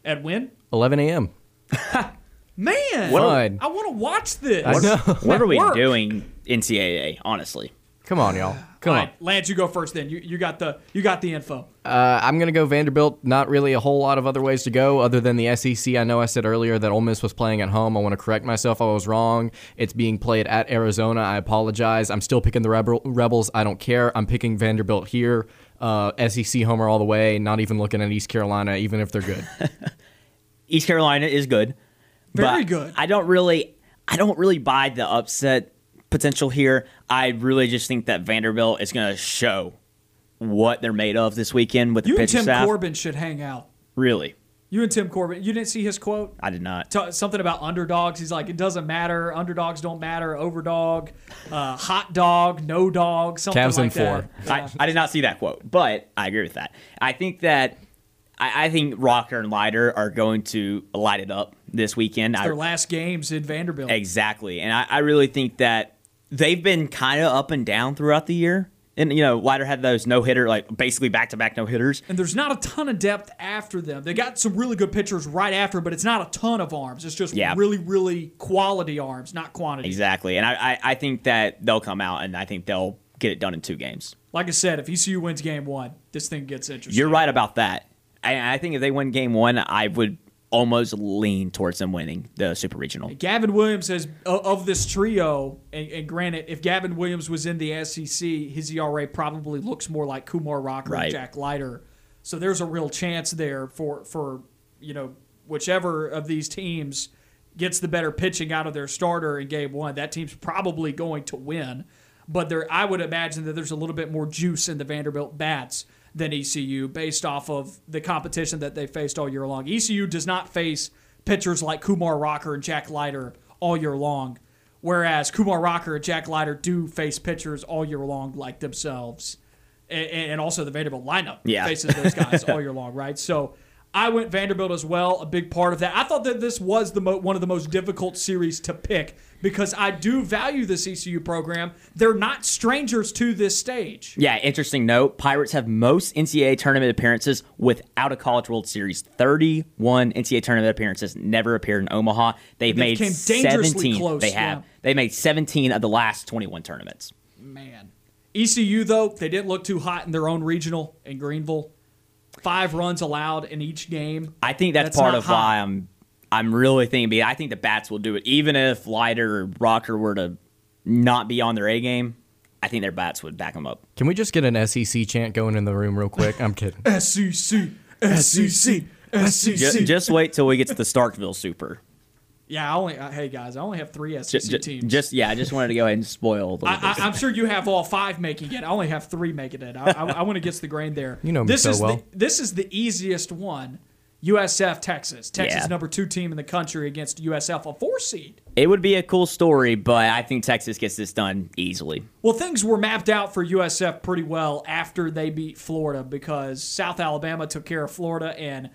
At when? 11 a.m. Man, Fun. I want to watch this. I know. What are we Work. doing, NCAA? Honestly, Come on, y'all. Come All on. right, Lance, you go first. Then you, you got the you got the info. Uh, I'm going to go Vanderbilt. Not really a whole lot of other ways to go other than the SEC. I know I said earlier that Ole Miss was playing at home. I want to correct myself. I was wrong. It's being played at Arizona. I apologize. I'm still picking the Rebel- Rebels. I don't care. I'm picking Vanderbilt here. Uh, SEC homer all the way. Not even looking at East Carolina, even if they're good. East Carolina is good. Very but good. I don't really, I don't really buy the upset potential here. I really just think that Vanderbilt is going to show what they're made of this weekend with the You and pitching Tim staff. Corbin should hang out. Really, You and Tim Corbin. You didn't see his quote? I did not. T- something about underdogs. He's like, it doesn't matter. Underdogs don't matter. Overdog, uh, hot dog, no dog, something Cavs like in four. that. I, I did not see that quote, but I agree with that. I think that I, I think Rocker and Leiter are going to light it up this weekend. I, Their last games in Vanderbilt. Exactly. And I, I really think that they've been kind of up and down throughout the year. And, you know, Leiter had those no hitter, like basically back to back no hitters. And there's not a ton of depth after them. They got some really good pitchers right after, but it's not a ton of arms. It's just Yeah. really, really quality arms, not quantity. Exactly. And I, I, I think that they'll come out and I think they'll get it done in two games. Like I said, if ECU wins game one, this thing gets interesting. You're right about that. I, I think if they win game one, I would almost lean towards them winning the Super Regional. Gavin Williams has of this trio, and, and granted, if Gavin Williams was in the SEC, his ERA probably looks more like Kumar Rocker and Right. Jack Leiter. So there's a real chance there for for you know whichever of these teams gets the better pitching out of their starter in game one. That team's probably going to win, but there I would imagine that there's a little bit more juice in the Vanderbilt bats than ECU based off of the competition that they faced all year long. ECU does not face pitchers like Kumar Rocker and Jack Leiter all year long, whereas Kumar Rocker and Jack Leiter do face pitchers all year long like themselves. And, and also the Vanderbilt lineup Yeah. faces those guys all year long, right? So I went Vanderbilt as well, a big part of that. I thought that this was the mo- one of the most difficult series to pick because I do value this ECU program. They're not strangers to this stage. Yeah, interesting note. Pirates have most NCAA tournament appearances without a College World Series. 31 NCAA tournament appearances, never appeared in Omaha. They've They made came dangerously 17. close, they have. yeah. They made 17 of the last 21 tournaments. Man. ECU, though, they didn't look too hot in their own regional in Greenville. Five runs allowed in each game. I think that's, That's part of hot. why I'm I'm really thinking I think the bats will do it. Even if Leiter or Rocker were to not be on their A game, I think their bats would back them up. Can we just get an SEC chant going in the room real quick? I'm kidding. SEC, SEC, SEC. Just, just wait till we get to the Starkville Super. Yeah, I only, uh, hey guys, I only have three Ju- SEC ju- teams. Just yeah, I just wanted to go ahead and spoil a little I, bit. I, I'm sure you have all five making it. I only have three making it. I, I, I want to get the grain there. You know me this so is well. The, this is the easiest one. USF Texas. Texas Yeah. number two team in the country against USF, a four seed. It would be a cool story, but I think Texas gets this done easily. Well, things were mapped out for USF pretty well after they beat Florida because South Alabama took care of Florida in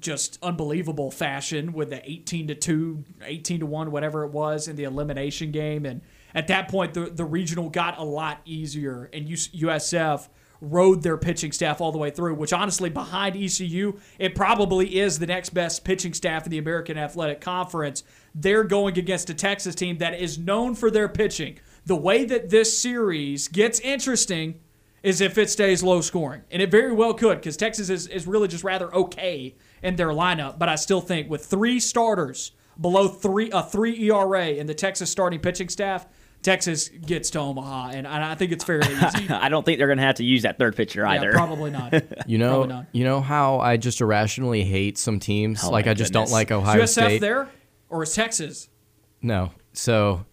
just unbelievable fashion with the 18 to 2, 18 to 1, whatever it was in the elimination game. And at that point, the, the regional got a lot easier, and USF rode their pitching staff all the way through, which honestly, behind ECU, it probably is the next best pitching staff in the American Athletic Conference. They're going against a Texas team that is known for their pitching. The way that this series gets interesting is if it stays low scoring. And it very well could because Texas is, is really just rather okay in their lineup. But I still think with three starters below three a three ERA in the Texas starting pitching staff, Texas gets to Omaha. And, and I think it's fairly easy. I don't think they're going to have to use that third pitcher yeah, either. probably not. You Probably know, not. you know how I just irrationally hate some teams. Oh like I just goodness. don't like Is Ohio USF State. there or is Texas? No. So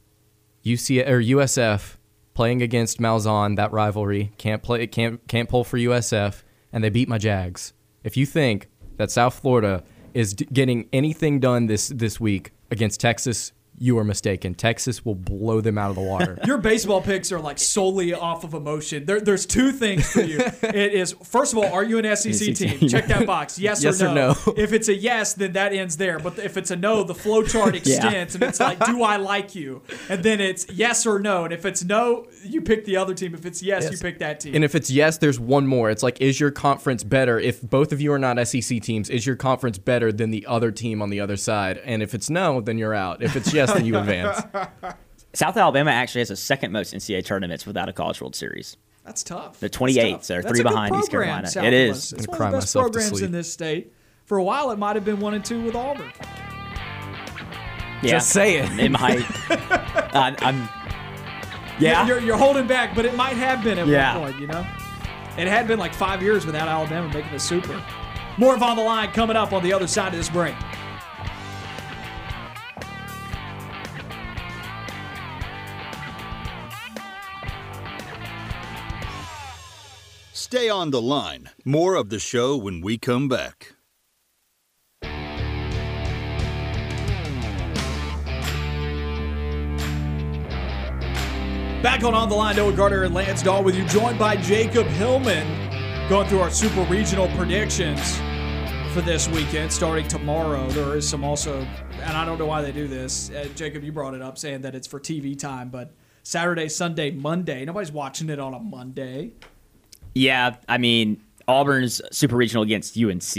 UC or USF playing against Malzahn, that rivalry can't play can't can't pull for USF, and they beat my Jags. If you think that South Florida is d- getting anything done this this week against Texas, You are mistaken. Texas will blow them out of the water. Your baseball picks are like solely off of emotion. There, there's two things for you. It is first of all, are you an SEC team? Check that box. Yes, Yes or, or no. no. If it's a yes, then that ends there. But if it's a no, the flow chart extends, and it's like, do I like you? And then it's yes or no. And if it's no, you pick the other team. If it's yes, you pick that team. And if it's yes, there's one more. It's like, is your conference better? If both of you are not SEC teams, is your conference better than the other team on the other side? And if it's no, then you're out. If it's yes, then you advance. South Alabama actually has the second most NCAA tournaments without a College World Series. That's tough. The That's 28, tough. so they're three a good behind East Carolina. South It of is. us. I'm It's one of the best programs in this state. For a while, it might have been one and two with Auburn. Yeah. Just saying. It might. uh, I'm. Yeah. You're, you're holding back, but it might have been at Yeah. one point, you know? It had been like five years without Alabama making a super. More of On the Line coming up on the other side of this break. Stay on the line. More of the show when we come back. Back on On the Line, Noah Gardner and Lance Dawe with you, joined by Jacob Hillman, going through our super regional predictions for this weekend, starting tomorrow. There is some also, and I don't know why they do this. Uh, Jacob, you brought it up saying that it's for TV time, but Saturday, Sunday, Monday. Nobody's watching it on a Monday. Yeah, I mean, Auburn's super regional against UNC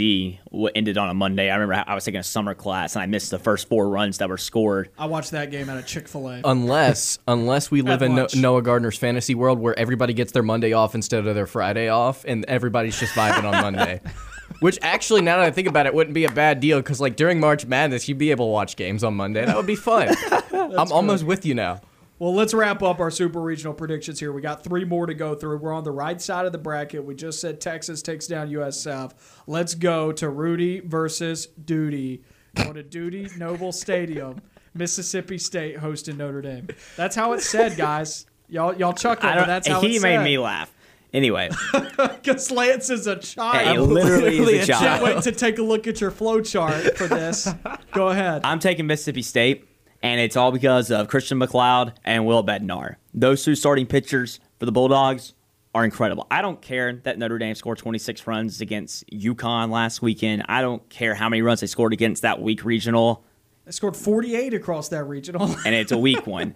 ended on a Monday. I remember I was taking a summer class and I missed the first four runs that were scored. I watched that game at a Chick fil A. unless unless we live in no- Noah Gardner's fantasy world where everybody gets their Monday off instead of their Friday off, and everybody's just vibing on Monday. Which actually, now that I think about it, wouldn't be a bad deal because like during March Madness, you'd be able to watch games on Monday. That would be fun. I'm almost with you now. Well, let's wrap up our super regional predictions here. We got three more to go through. We're on the right side of the bracket. We just said Texas takes down USF. Let's go to Rudy versus Dudy. Going to Dudy Noble Stadium, Mississippi State hosting Notre Dame. That's how it's said, guys. Y'all, y'all chuckle, but that's how he made said. me laugh. Anyway, Because Lance is a child. literally literally is a a Can't child. wait to take a look at your flow chart for this. Go ahead. I'm taking Mississippi State, and it's all because of Christian MacLeod and Will Bednar. Those two starting pitchers for the Bulldogs are incredible. I don't care that Notre Dame scored 26 runs against UConn last weekend. I don't care how many runs they scored against that weak regional, They scored 48 across that regional. and it's a weak one.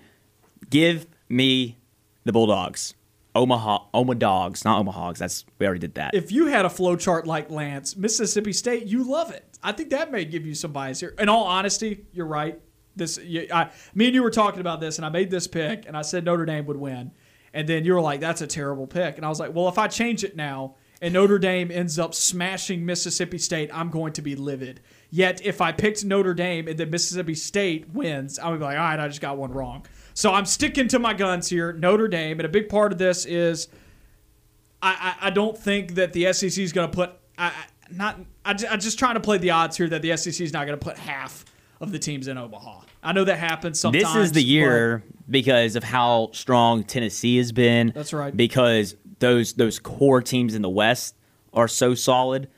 Give me the Bulldogs. Omaha, Omaha Dogs, not Omaha's. That's we already did that. if you had a flow chart like Lance, Mississippi State, you love it. I think that may give you some bias here. In all honesty, you're right. This, I, me and you were talking about this, and I made this pick, and I said Notre Dame would win, and then you were like, "That's a terrible pick," and I was like, "Well, if I change it now." And Notre Dame ends up smashing Mississippi State, I'm going to be livid. Yet, if I picked Notre Dame and then Mississippi State wins, I would be like, all right, I just got one wrong. So I'm sticking to my guns here. Notre Dame, and a big part of this is I, I, I don't think that the SEC is going to put. I, I not. I, I'm just trying to play the odds here that the SEC is not going to put half of the teams in Omaha. I know that happens sometimes. This is the year because of how strong Tennessee has been. That's right. Because those those core teams in the West are so solid.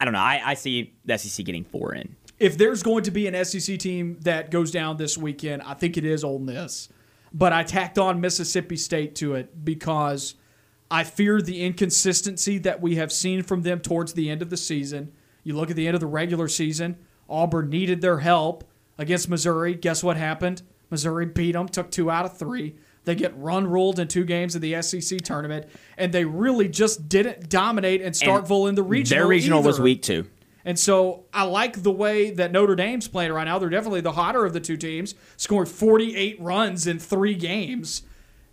I don't know. I, I see the SEC getting four in. If there's going to be an SEC team that goes down this weekend, I think it is Ole Miss. But I tacked on Mississippi State to it because I fear the inconsistency that we have seen from them towards the end of the season. You look at the end of the regular season, Auburn needed their help against Missouri. Guess what happened? Missouri beat them, took two out of three. They get run ruled in two games of the SEC tournament, and they really just didn't dominate in Starkville in the regional. Their regional was either. weak too. And so I like the way that Notre Dame's playing right now. They're definitely the hotter of the two teams, scored 48 runs in three games.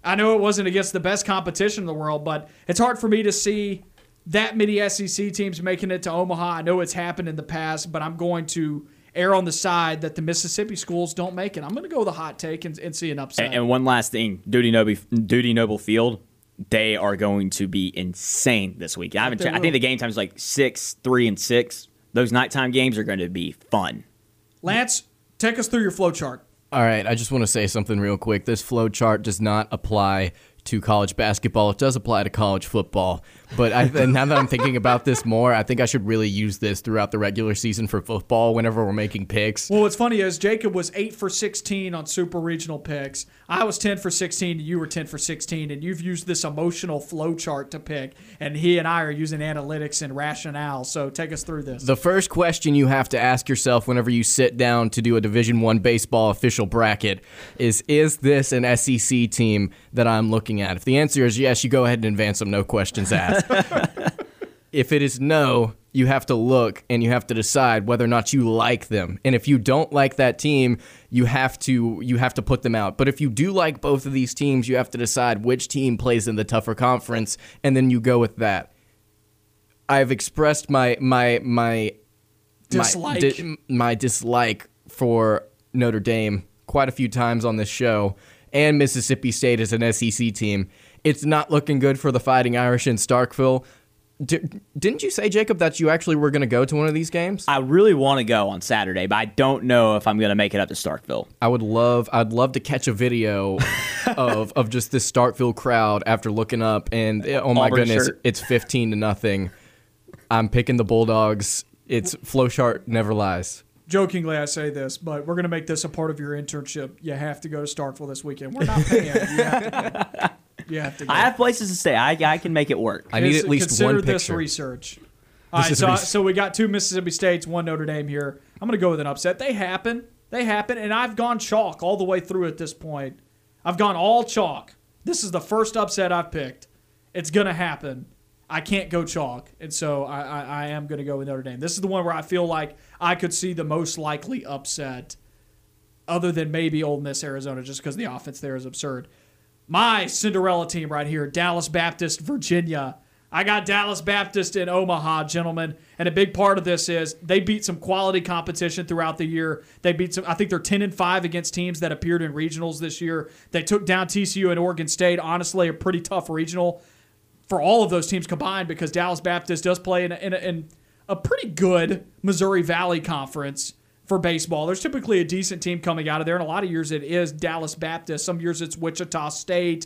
I know it wasn't against the best competition in the world, but it's hard for me to see that many SEC teams making it to Omaha. I know it's happened in the past, but I'm going to err on the side that the Mississippi schools don't make it. I'm going to go with a hot take and, and see an upset. And, and one last thing, Dudy Noble, Dudy Noble Field, they are going to be insane this week. I haven't. they. I think the game time's like six, three, and six. Those nighttime games are going to be fun. Lance, take us through your flow chart. All right, I just want to say something real quick. This flow chart does not apply to college basketball. It does apply to college football. But I, and now that I'm thinking about this more, I think I should really use this throughout the regular season for football whenever we're making picks. Well, what's funny is Jacob was 8 for 16 on super regional picks. I was 10 for 16 and you were 10 for 16 and you've used this emotional flow chart to pick and he and I are using analytics and rationale. So take us through this. The first question you have to ask yourself whenever you sit down to do a Division 1 baseball official bracket is is this an SEC team that I'm looking at? If the answer is yes, you go ahead and advance them no questions asked. if it is no, you have to look and you have to decide whether or not you like them. And if you don't like that team, you have to you have to put them out. But if you do like both of these teams, you have to decide which team plays in the tougher conference and then you go with that. I've expressed my my my Dislike. my, di- my dislike for Notre Dame quite a few times on this show and Mississippi State as an SEC team. It's not looking good for the Fighting Irish in Starkville. D- didn't you say, Jacob, that you actually were going to go to one of these games? I really want to go on Saturday, but I don't know if I'm going to make it up to Starkville. I would love, I'd love to catch a video of of just this Starkville crowd after looking up and oh my Auburn goodness, shirt. it's fifteen to nothing. I'm picking the Bulldogs. It's Flowchart never lies. Jokingly, I say this, but we're going to make this a part of your internship. You have to go to Starkville this weekend. We're not paying. you, have to go. you have to go. I have places to stay. I, I can make it work. I need at least consider one this picture. research. All right, so, res- so we got two Mississippi States, one Notre Dame here. I'm going to go with an upset. They happen. They happen, and I've gone chalk all the way through at this point. I've gone all chalk. This is the first upset I've picked. It's going to happen. I can't go chalk, and so I, I, I am going to go with Notre Dame. This is the one where I feel like I could see the most likely upset, other than maybe Ole Miss Arizona, just because the offense there is absurd my Cinderella team right here, Dallas Baptist, Virginia. I got Dallas Baptist in Omaha, gentlemen, and a big part of this is they beat some quality competition throughout the year. They beat some. I think they're ten and five against teams that appeared in regionals this year. They took down TCU and Oregon State. Honestly, a pretty tough regional for all of those teams combined because Dallas Baptist does play in a, in a, in a pretty good Missouri Valley conference for baseball. There's typically a decent team coming out of there, and a lot of years it is Dallas Baptist. Some years it's Wichita State.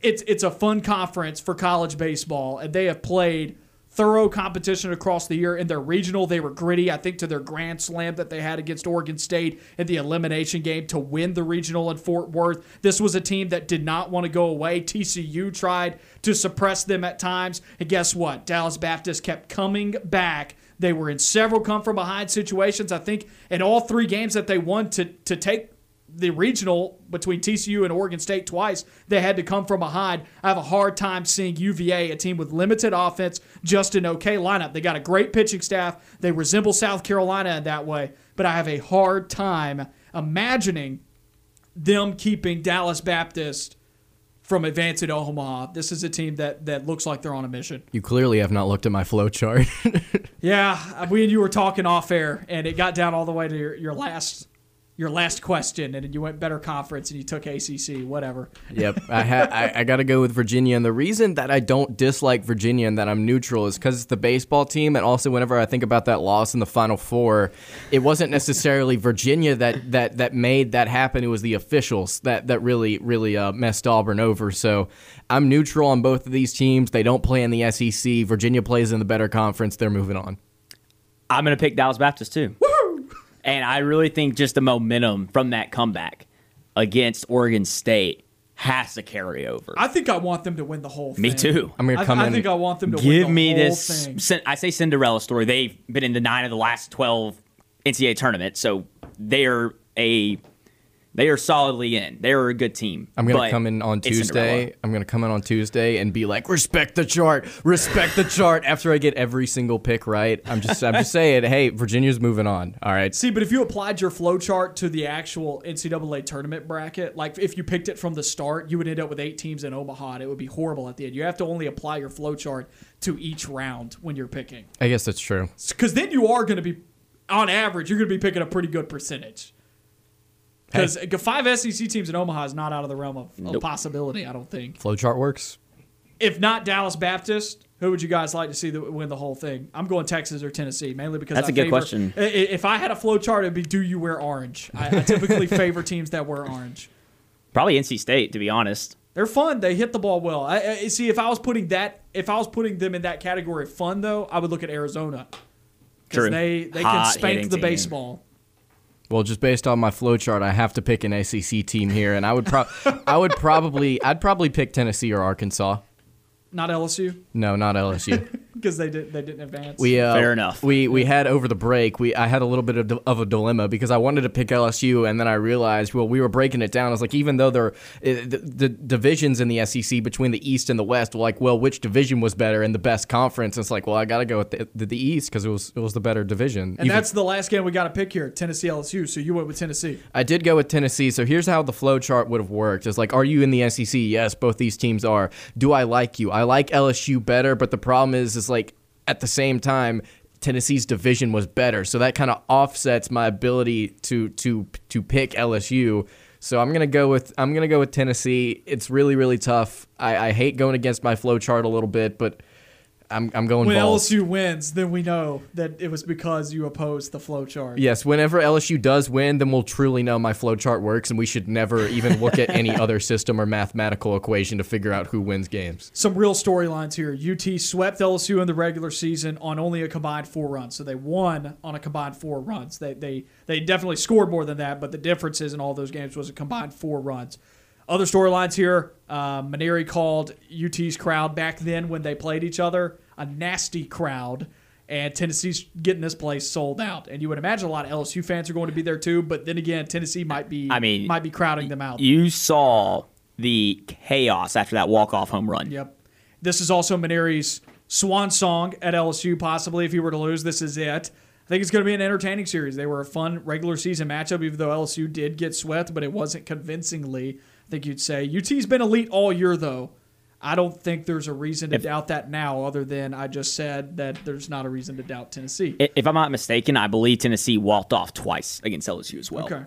It's it's a fun conference for college baseball, and they have played thorough competition across the year. In their regional, they were gritty. I think to their grand slam that they had against Oregon State in the elimination game to win the regional in Fort Worth. This was a team that did not want to go away. TCU tried to suppress them at times, and guess what? Dallas Baptist kept coming back. They were in several come from behind situations. I think in all three games that they won to to take the regional between TCU and Oregon State twice, they had to come from behind. I have a hard time seeing UVA, a team with limited offense, just an okay lineup. They got a great pitching staff. They resemble South Carolina in that way, but I have a hard time imagining them keeping Dallas Baptist from advancing to Omaha. This is a team that that looks like they're on a mission. You clearly have not looked at my flow chart. Yeah, we and you were talking off air, and it got down all the way to your, your last your last question, and you went better conference, and you took ACC, whatever. Yep, I ha- I, I got to go with Virginia, and the reason that I don't dislike Virginia and that I'm neutral is because it's the baseball team, and also whenever I think about that loss in the Final Four, it wasn't necessarily Virginia that that that made that happen. It was the officials that that really really uh, messed Auburn over. So I'm neutral on both of these teams. They don't play in the SEC. Virginia plays in the better conference. They're moving on. I'm going to pick Dallas Baptist too. And I really think just the momentum from that comeback against Oregon State has to carry over. I think I want them to win the whole thing. Me too. I'm gonna I, come I in. think I want them to Give win the whole thing. Give me whole this. thing. I say Cinderella story. They've been in the nine of the last 12 NCAA tournaments, so they are a they are solidly in. They're a good team. I'm gonna come in on. Tuesday. I'm gonna come in on Tuesday and be like, respect the chart, respect the chart. After I get every single pick right, I'm just, I'm just saying, hey, Virginia's moving on. All right, See, but if you applied your flow chart to the actual NCAA tournament bracket, like if you picked it from the start, you would end up with eight teams in Omaha, and it would be horrible at the end. You have to only apply your flow chart to each round when you're picking, I guess that's true. because then you are going to be, on average, you're going to be picking a pretty good percentage. Because five SEC teams in Omaha is not out of the realm of, of Nope. possibility. I don't think. Flowchart works. If not Dallas Baptist, who would you guys like to see the, win the whole thing? I'm going Texas or Tennessee, mainly because That's I a good question. If I had a flow chart, it'd be do you wear orange? I, I typically favor teams that wear orange. Probably NC State, to be honest. They're fun. They hit the ball well. I, I see. If I was putting that, if I was putting them in that category of fun, though, I would look at Arizona because they they Hot can spank the team. baseball. Well, just based on my flow chart, I have to pick an ACC team here, and I would pro- I would probably I'd probably pick Tennessee or Arkansas. Not LSU No, not LSU. Because they did they didn't advance. We uh, Fair enough. We we had over the break. We I had a little bit of, of a dilemma because I wanted to pick LSU, and then I realized well we were breaking it down. I was like, even though they're uh, the, the divisions in the SEC between the East and the West, like well which division was better in the best conference? It's like well I got to go with the, the, the East because it was it was the better division. and Even- that's the last game we got to pick here: Tennessee LSU. So you went with Tennessee. I did go with Tennessee. So here's how the flow chart would have worked. It's like, are you in the SEC? Yes, both these teams are. Do I like you? I like LSU better, but the problem is, is like at the same time, Tennessee's division was better. So that kind of offsets my ability to to to pick LSU. So I'm gonna go with I'm gonna go with Tennessee. It's really really tough. I, I hate going against my flow chart a little bit, but I'm I'm going When Vols. LSU wins, then we know that it was because you opposed the flow chart. Yes, whenever LSU does win, then we'll truly know my flowchart works, and we should never even look at any other system or mathematical equation to figure out who wins games. Some real storylines here. UT swept LSU in the regular season on only a combined four runs, so they won on a combined four runs. They they they definitely scored more than that, but the differences in all those games was a combined four runs. Other storylines here. Uh, Mainieri called UT's crowd back then when they played each other a nasty crowd, and Tennessee's getting this place sold out. And you would imagine a lot of LSU fans are going to be there too. But then again, Tennessee might be I mean, might be crowding them out. You saw the chaos after that walk-off home run. Yep. This is also Mainieri's swan song at LSU, possibly if he were to lose. This is it. I think it's going to be an entertaining series. They were a fun regular season matchup, even though LSU did get swept, but it wasn't convincingly. I think you'd say UT's been elite all year, though. I don't think there's a reason to doubt that now, other than I just said that there's not a reason to doubt Tennessee. If I'm not mistaken, I believe Tennessee walked off twice against LSU as well. Okay.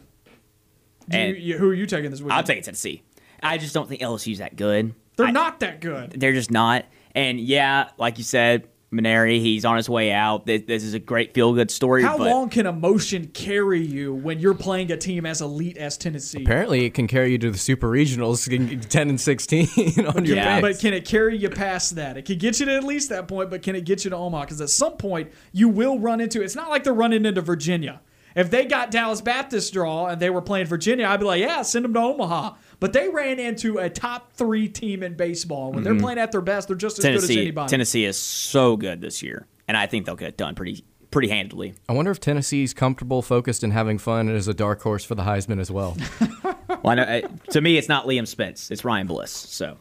And- you, you, who are you taking this week? I'll take Tennessee. I just don't think LSU's that good. They're I- not that good. They're just not. And yeah, like you said, Mainieri, he's on his way out. This, this is a great feel good story. How but long can emotion carry you when you're playing a team as elite as Tennessee? Apparently, it can carry you to the super regionals, ten and sixteen on your Yeah. picks. But can it carry you past that? It can get you to at least that point, but can it get you to Omaha? Because at some point you will run into. It's not like they're running into Virginia. If they got Dallas Baptist draw and they were playing Virginia, I'd be like, yeah, send them to Omaha. But they ran into a top three team in baseball. When they're mm-hmm. playing at their best, they're just as good as Tennessee, anybody. Tennessee is so good this year, and I think they'll get it done pretty pretty handily. I wonder if Tennessee's comfortable, focused, and having fun and is a dark horse for the Heisman as well. Well, I know, to me, it's not Liam Spence; it's Ryan Bliss. So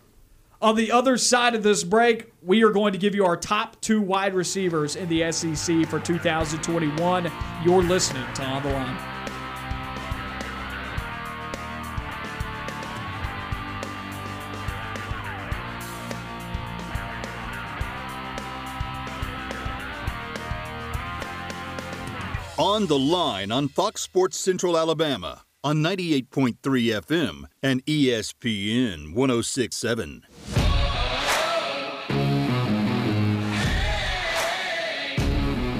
On the other side of this break, we are going to give you our top two wide receivers in the SEC for 2021. You're listening to On the Line. On the line on Fox Sports Central Alabama on 98.3 FM and ESPN 1067.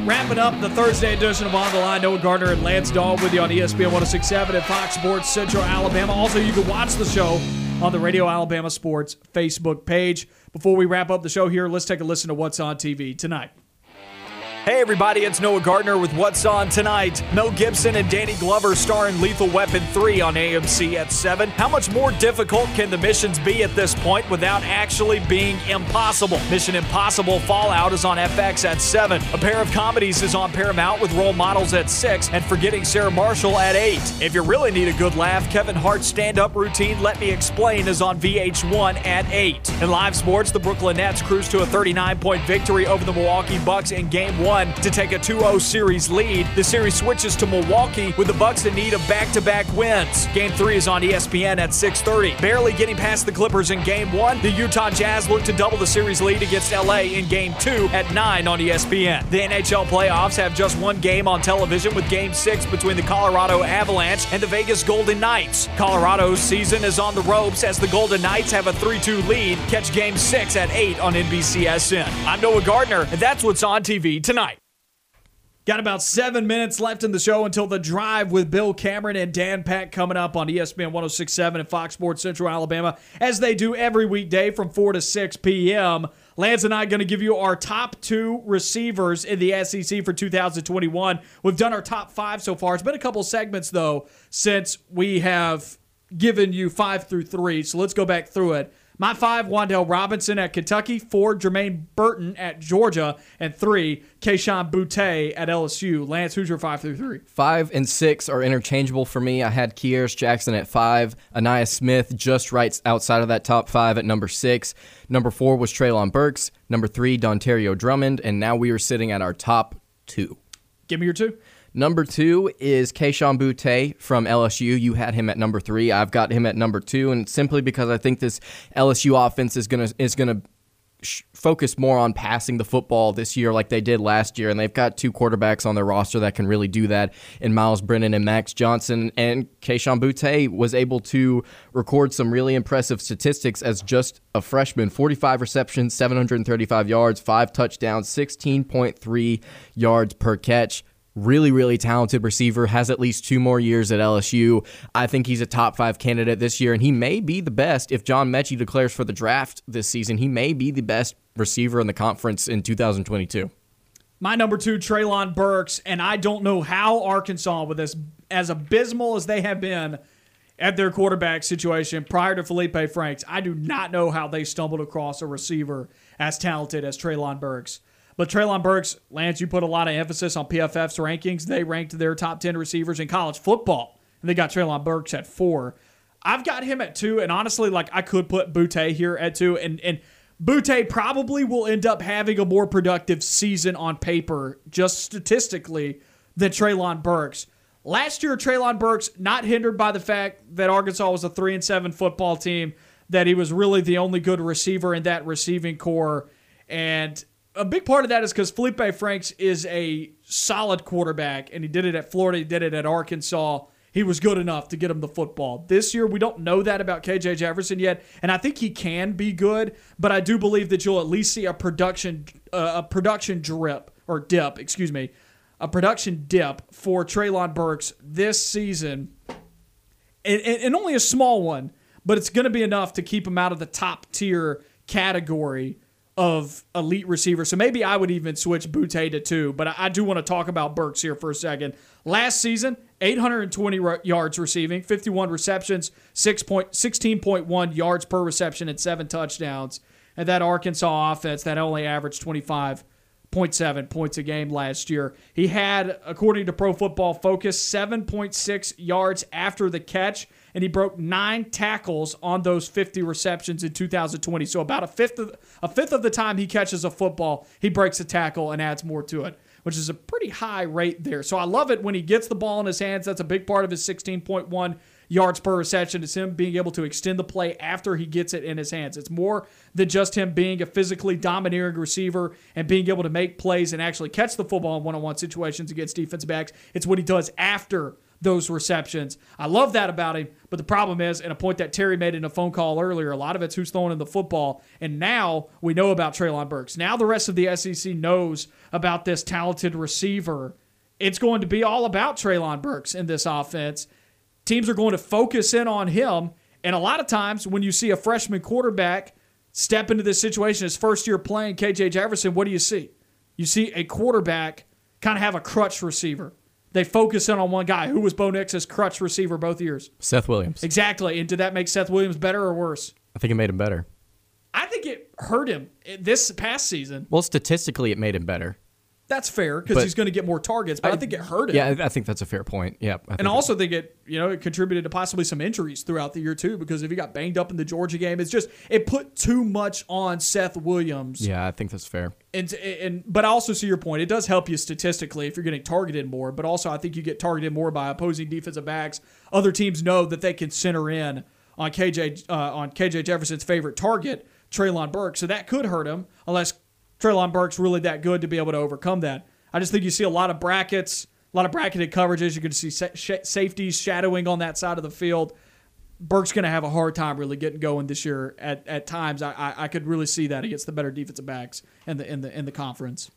Wrapping up the Thursday edition of On the Line, Noah Gardner and Lance Dawe with you on ESPN 1067 and Fox Sports Central Alabama. Also, you can watch the show on the Radio Alabama Sports Facebook page. Before we wrap up the show here, let's take a listen to what's on TV tonight. Hey everybody, it's Noah Gardner with What's On Tonight. Mel Gibson and Danny Glover star in Lethal Weapon 3 on AMC at 7. How much more difficult can the missions be at this point without actually being impossible? Mission Impossible Fallout is on FX at 7. A Pair of Comedies is on Paramount with Role Models at 6 and Forgetting Sarah Marshall at 8. If you really need a good laugh, Kevin Hart's stand-up routine Let Me Explain is on VH1 at 8. In live sports, the Brooklyn Nets cruise to a 39-point victory over the Milwaukee Bucks in Game 1 to take a 2-0 series lead. The series switches to Milwaukee with the Bucks in need of back-to-back wins. Game 3 is on ESPN at 6:30. Barely getting past the Clippers in Game 1, the Utah Jazz look to double the series lead against LA in Game 2 at 9 on ESPN. The NHL playoffs have just one game on television with Game 6 between the Colorado Avalanche and the Vegas Golden Knights. Colorado's season is on the ropes as the Golden Knights have a 3-2 lead. Catch Game 6 at 8 on NBCSN. I'm Noah Gardner, and that's what's on TV tonight. Got about seven minutes left in the show until the drive with Bill Cameron and Dan Pack coming up on ESPN 1067 and Fox Sports Central Alabama, as they do every weekday from 4 to 6 p.m. Lance and I are going to give you our top two receivers in the SEC for 2021. We've done our top five so far. It's been a couple segments, though, since we have given you five through three. So let's go back through it. My five, Wan'Dale Robinson at Kentucky. Four, Jermaine Burton at Georgia. And three, Kayshon Boutte at LSU. Lance, who's your five through three? Five and six are interchangeable for me. I had Kearis Jackson at five. Ainias Smith just right outside of that top five at number six. Number four was Treylon Burks. Number three, Dontario Drummond. And now we are sitting at our top two. Give me your two. Number two is Kayshon Boutte from LSU. You had him at number three. I've got him at number two, and simply because I think this LSU offense is gonna is gonna focus more on passing the football this year, like they did last year, and they've got two quarterbacks on their roster that can really do that in Miles Brennan and Max Johnson. And Kayshon Boutte was able to record some really impressive statistics as just a freshman: 45 receptions, 735 yards, five touchdowns, 16.3 yards per catch really, really talented receiver, has at least two more years at LSU. I think he's a top five candidate this year, and he may be the best if John Metchie declares for the draft this season. He may be the best receiver in the conference in 2022. My number two, Treylon Burks, and I don't know how Arkansas, with as as abysmal as they have been at their quarterback situation prior to Felipe Franks, I do not know how they stumbled across a receiver as talented as Treylon Burks. But Treylon Burks, Lance, you put a lot of emphasis on PFF's rankings. They ranked their top 10 receivers in college football, and they got Treylon Burks at four. I've got him at two, and honestly, like I could put Boutte here at two, and and Boutte probably will end up having a more productive season on paper, just statistically, than Treylon Burks. Last year, Treylon Burks not hindered by the fact that Arkansas was a three and seven football team, that he was really the only good receiver in that receiving core, and a big part of that is because Feleipe Franks is a solid quarterback, and he did it at Florida, he did it at Arkansas. He was good enough to get him the football. This year, we don't know that about KJ Jefferson yet, and I think he can be good, but I do believe that you'll at least see a production uh, a production drip or dip, excuse me, a production dip for Treylon Burks this season, and, and, and only a small one, but it's going to be enough to keep him out of the top tier category of elite receivers. So maybe I would even switch Boutte to two, but I, do want to talk about Burks here for a second. Last season, 820 yards receiving, 51 receptions, 6 point, 16.1 yards per reception, and seven touchdowns. And that Arkansas offense that only averaged 25.7 points a game last year. He had, according to Pro Football Focus, 7.6 yards after the catch and he broke nine tackles on those 50 receptions in 2020. So about a fifth of a fifth of the time he catches a football, he breaks a tackle and adds more to it, which is a pretty high rate there. So I love it when he gets the ball in his hands. That's a big part of his 16.1 yards per reception. It's him being able to extend the play after he gets it in his hands. It's more than just him being a physically domineering receiver and being able to make plays and actually catch the football in one-on-one situations against defensive backs. It's what he does after those receptions. I love that about him, but the problem is, and a point that Terry made in a phone call earlier, a lot of it's who's throwing in the football. And now we know about Treylon Burks. Now the rest of the SEC knows about this talented receiver. It's going to be all about Treylon Burks in this offense. Teams are going to focus in on him. And a lot of times when you see a freshman quarterback step into this situation, his first year playing KJ Jefferson, what do you see? You see a quarterback kind of have a crutch receiver. They focus in on one guy. Who was Bo Nix's crutch receiver both years? Seth Williams. Exactly. And did that make Seth Williams better or worse? I think it made him better. I think it hurt him this past season. Well, statistically, it made him better. That's fair because he's going to get more targets, but I, think it hurt him. Yeah, I I think that's a fair point. Yeah. I think And also think it, you know, it contributed to possibly some injuries throughout the year too, because if he got banged up in the Georgia game, it's just it put too much on Seth Williams. yeah, I think that's fair. And and but I also see your point. It does help you statistically if you're getting targeted more, but also I think you get targeted more by opposing defensive backs. Other teams know that they can center in on KJ uh, on KJ Jefferson's favorite target, Treylon Burke. So that could hurt him unless Treylon Burks really that good to be able to overcome that. I just think you see a lot of brackets, a lot of bracketed coverages. You're going to see sa- safeties shadowing on that side of the field. Burke's going to have a hard time really getting going this year. At, at times, I, I, I could really see that against the better defensive backs in the in the in the conference.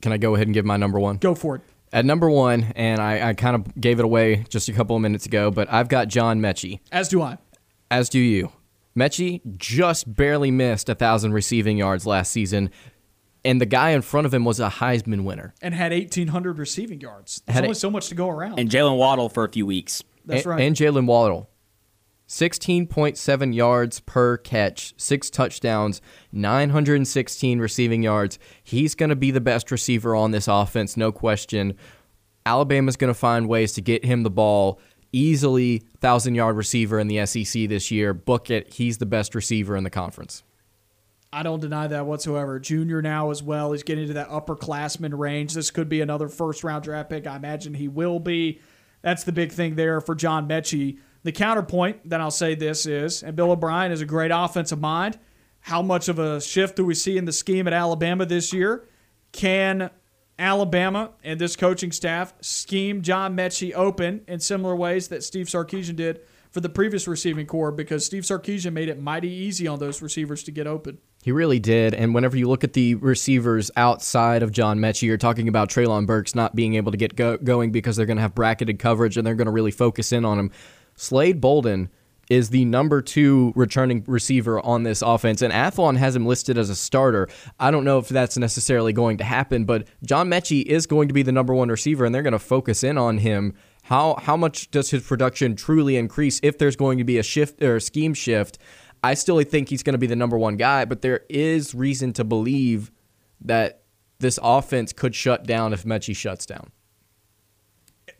Can I go ahead and give my number one? Go for it. At number one, and I, I kind of gave it away just a couple of minutes ago, but I've got John Metchie, As do I. as do you. Metchie just barely missed a thousand receiving yards last season, and the guy in front of him was a Heisman winner. And had 1,800 receiving yards. There's Had only it- so much to go around. And Jaylen Waddle for a few weeks. That's and, right. And Jaylen Waddle. 16.7 yards per catch, six touchdowns, 916 receiving yards. He's going to be the best receiver on this offense, no question. Alabama's going to find ways to get him the ball. Easily 1,000 yard receiver in the SEC this year. Book it. He's the best receiver in the conference. I don't deny that whatsoever. Junior now as well. He's getting to that upperclassman range. This could be another first round draft pick. I imagine he will be. That's the big thing there for John Metchie. The counterpoint, then I'll say this is, and Bill O'Brien is a great offensive mind. How much of a shift do we see in the scheme at Alabama this year? Can Alabama and this coaching staff scheme John Metchie open in similar ways that Steve Sarkisian did for the previous receiving corps? Because Steve Sarkisian made it mighty easy on those receivers to get open. He really did. And whenever you look at the receivers outside of John Metchie, you're talking about Treylon Burks not being able to get go- going because they're going to have bracketed coverage and they're going to really focus in on him. Slade Bolden is the number two returning receiver on this offense, and Athlon has him listed as a starter. I don't know if that's necessarily going to happen, but John Metchie is going to be the number one receiver, and they're going to focus in on him. How how much does his production truly increase if there's going to be a shift or a scheme shift? I still think he's going to be the number one guy, but there is reason to believe that this offense could shut down if Metchie shuts down.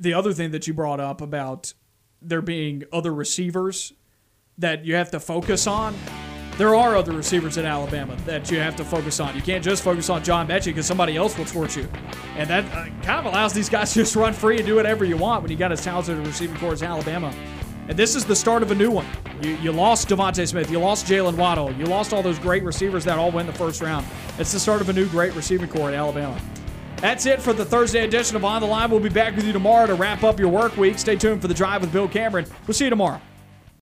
the other thing that you brought up about there being other receivers that you have to focus on. There are other receivers in Alabama that you have to focus on. You can't just focus on John Metchie because somebody else will torch you. And that uh, kind of allows these guys to just run free and do whatever you want when you got as talented a receiving corps as Alabama. And this is the start of a new one. You, you lost DeVonta Smith. You lost Jaylen Waddle. You lost all those great receivers that all went in the first round. It's the start of a new great receiving corps at Alabama. That's it for the Thursday edition of On the Line. We'll be back with you tomorrow to wrap up your work week. Stay tuned for the drive with Bill Cameron. We'll see you tomorrow.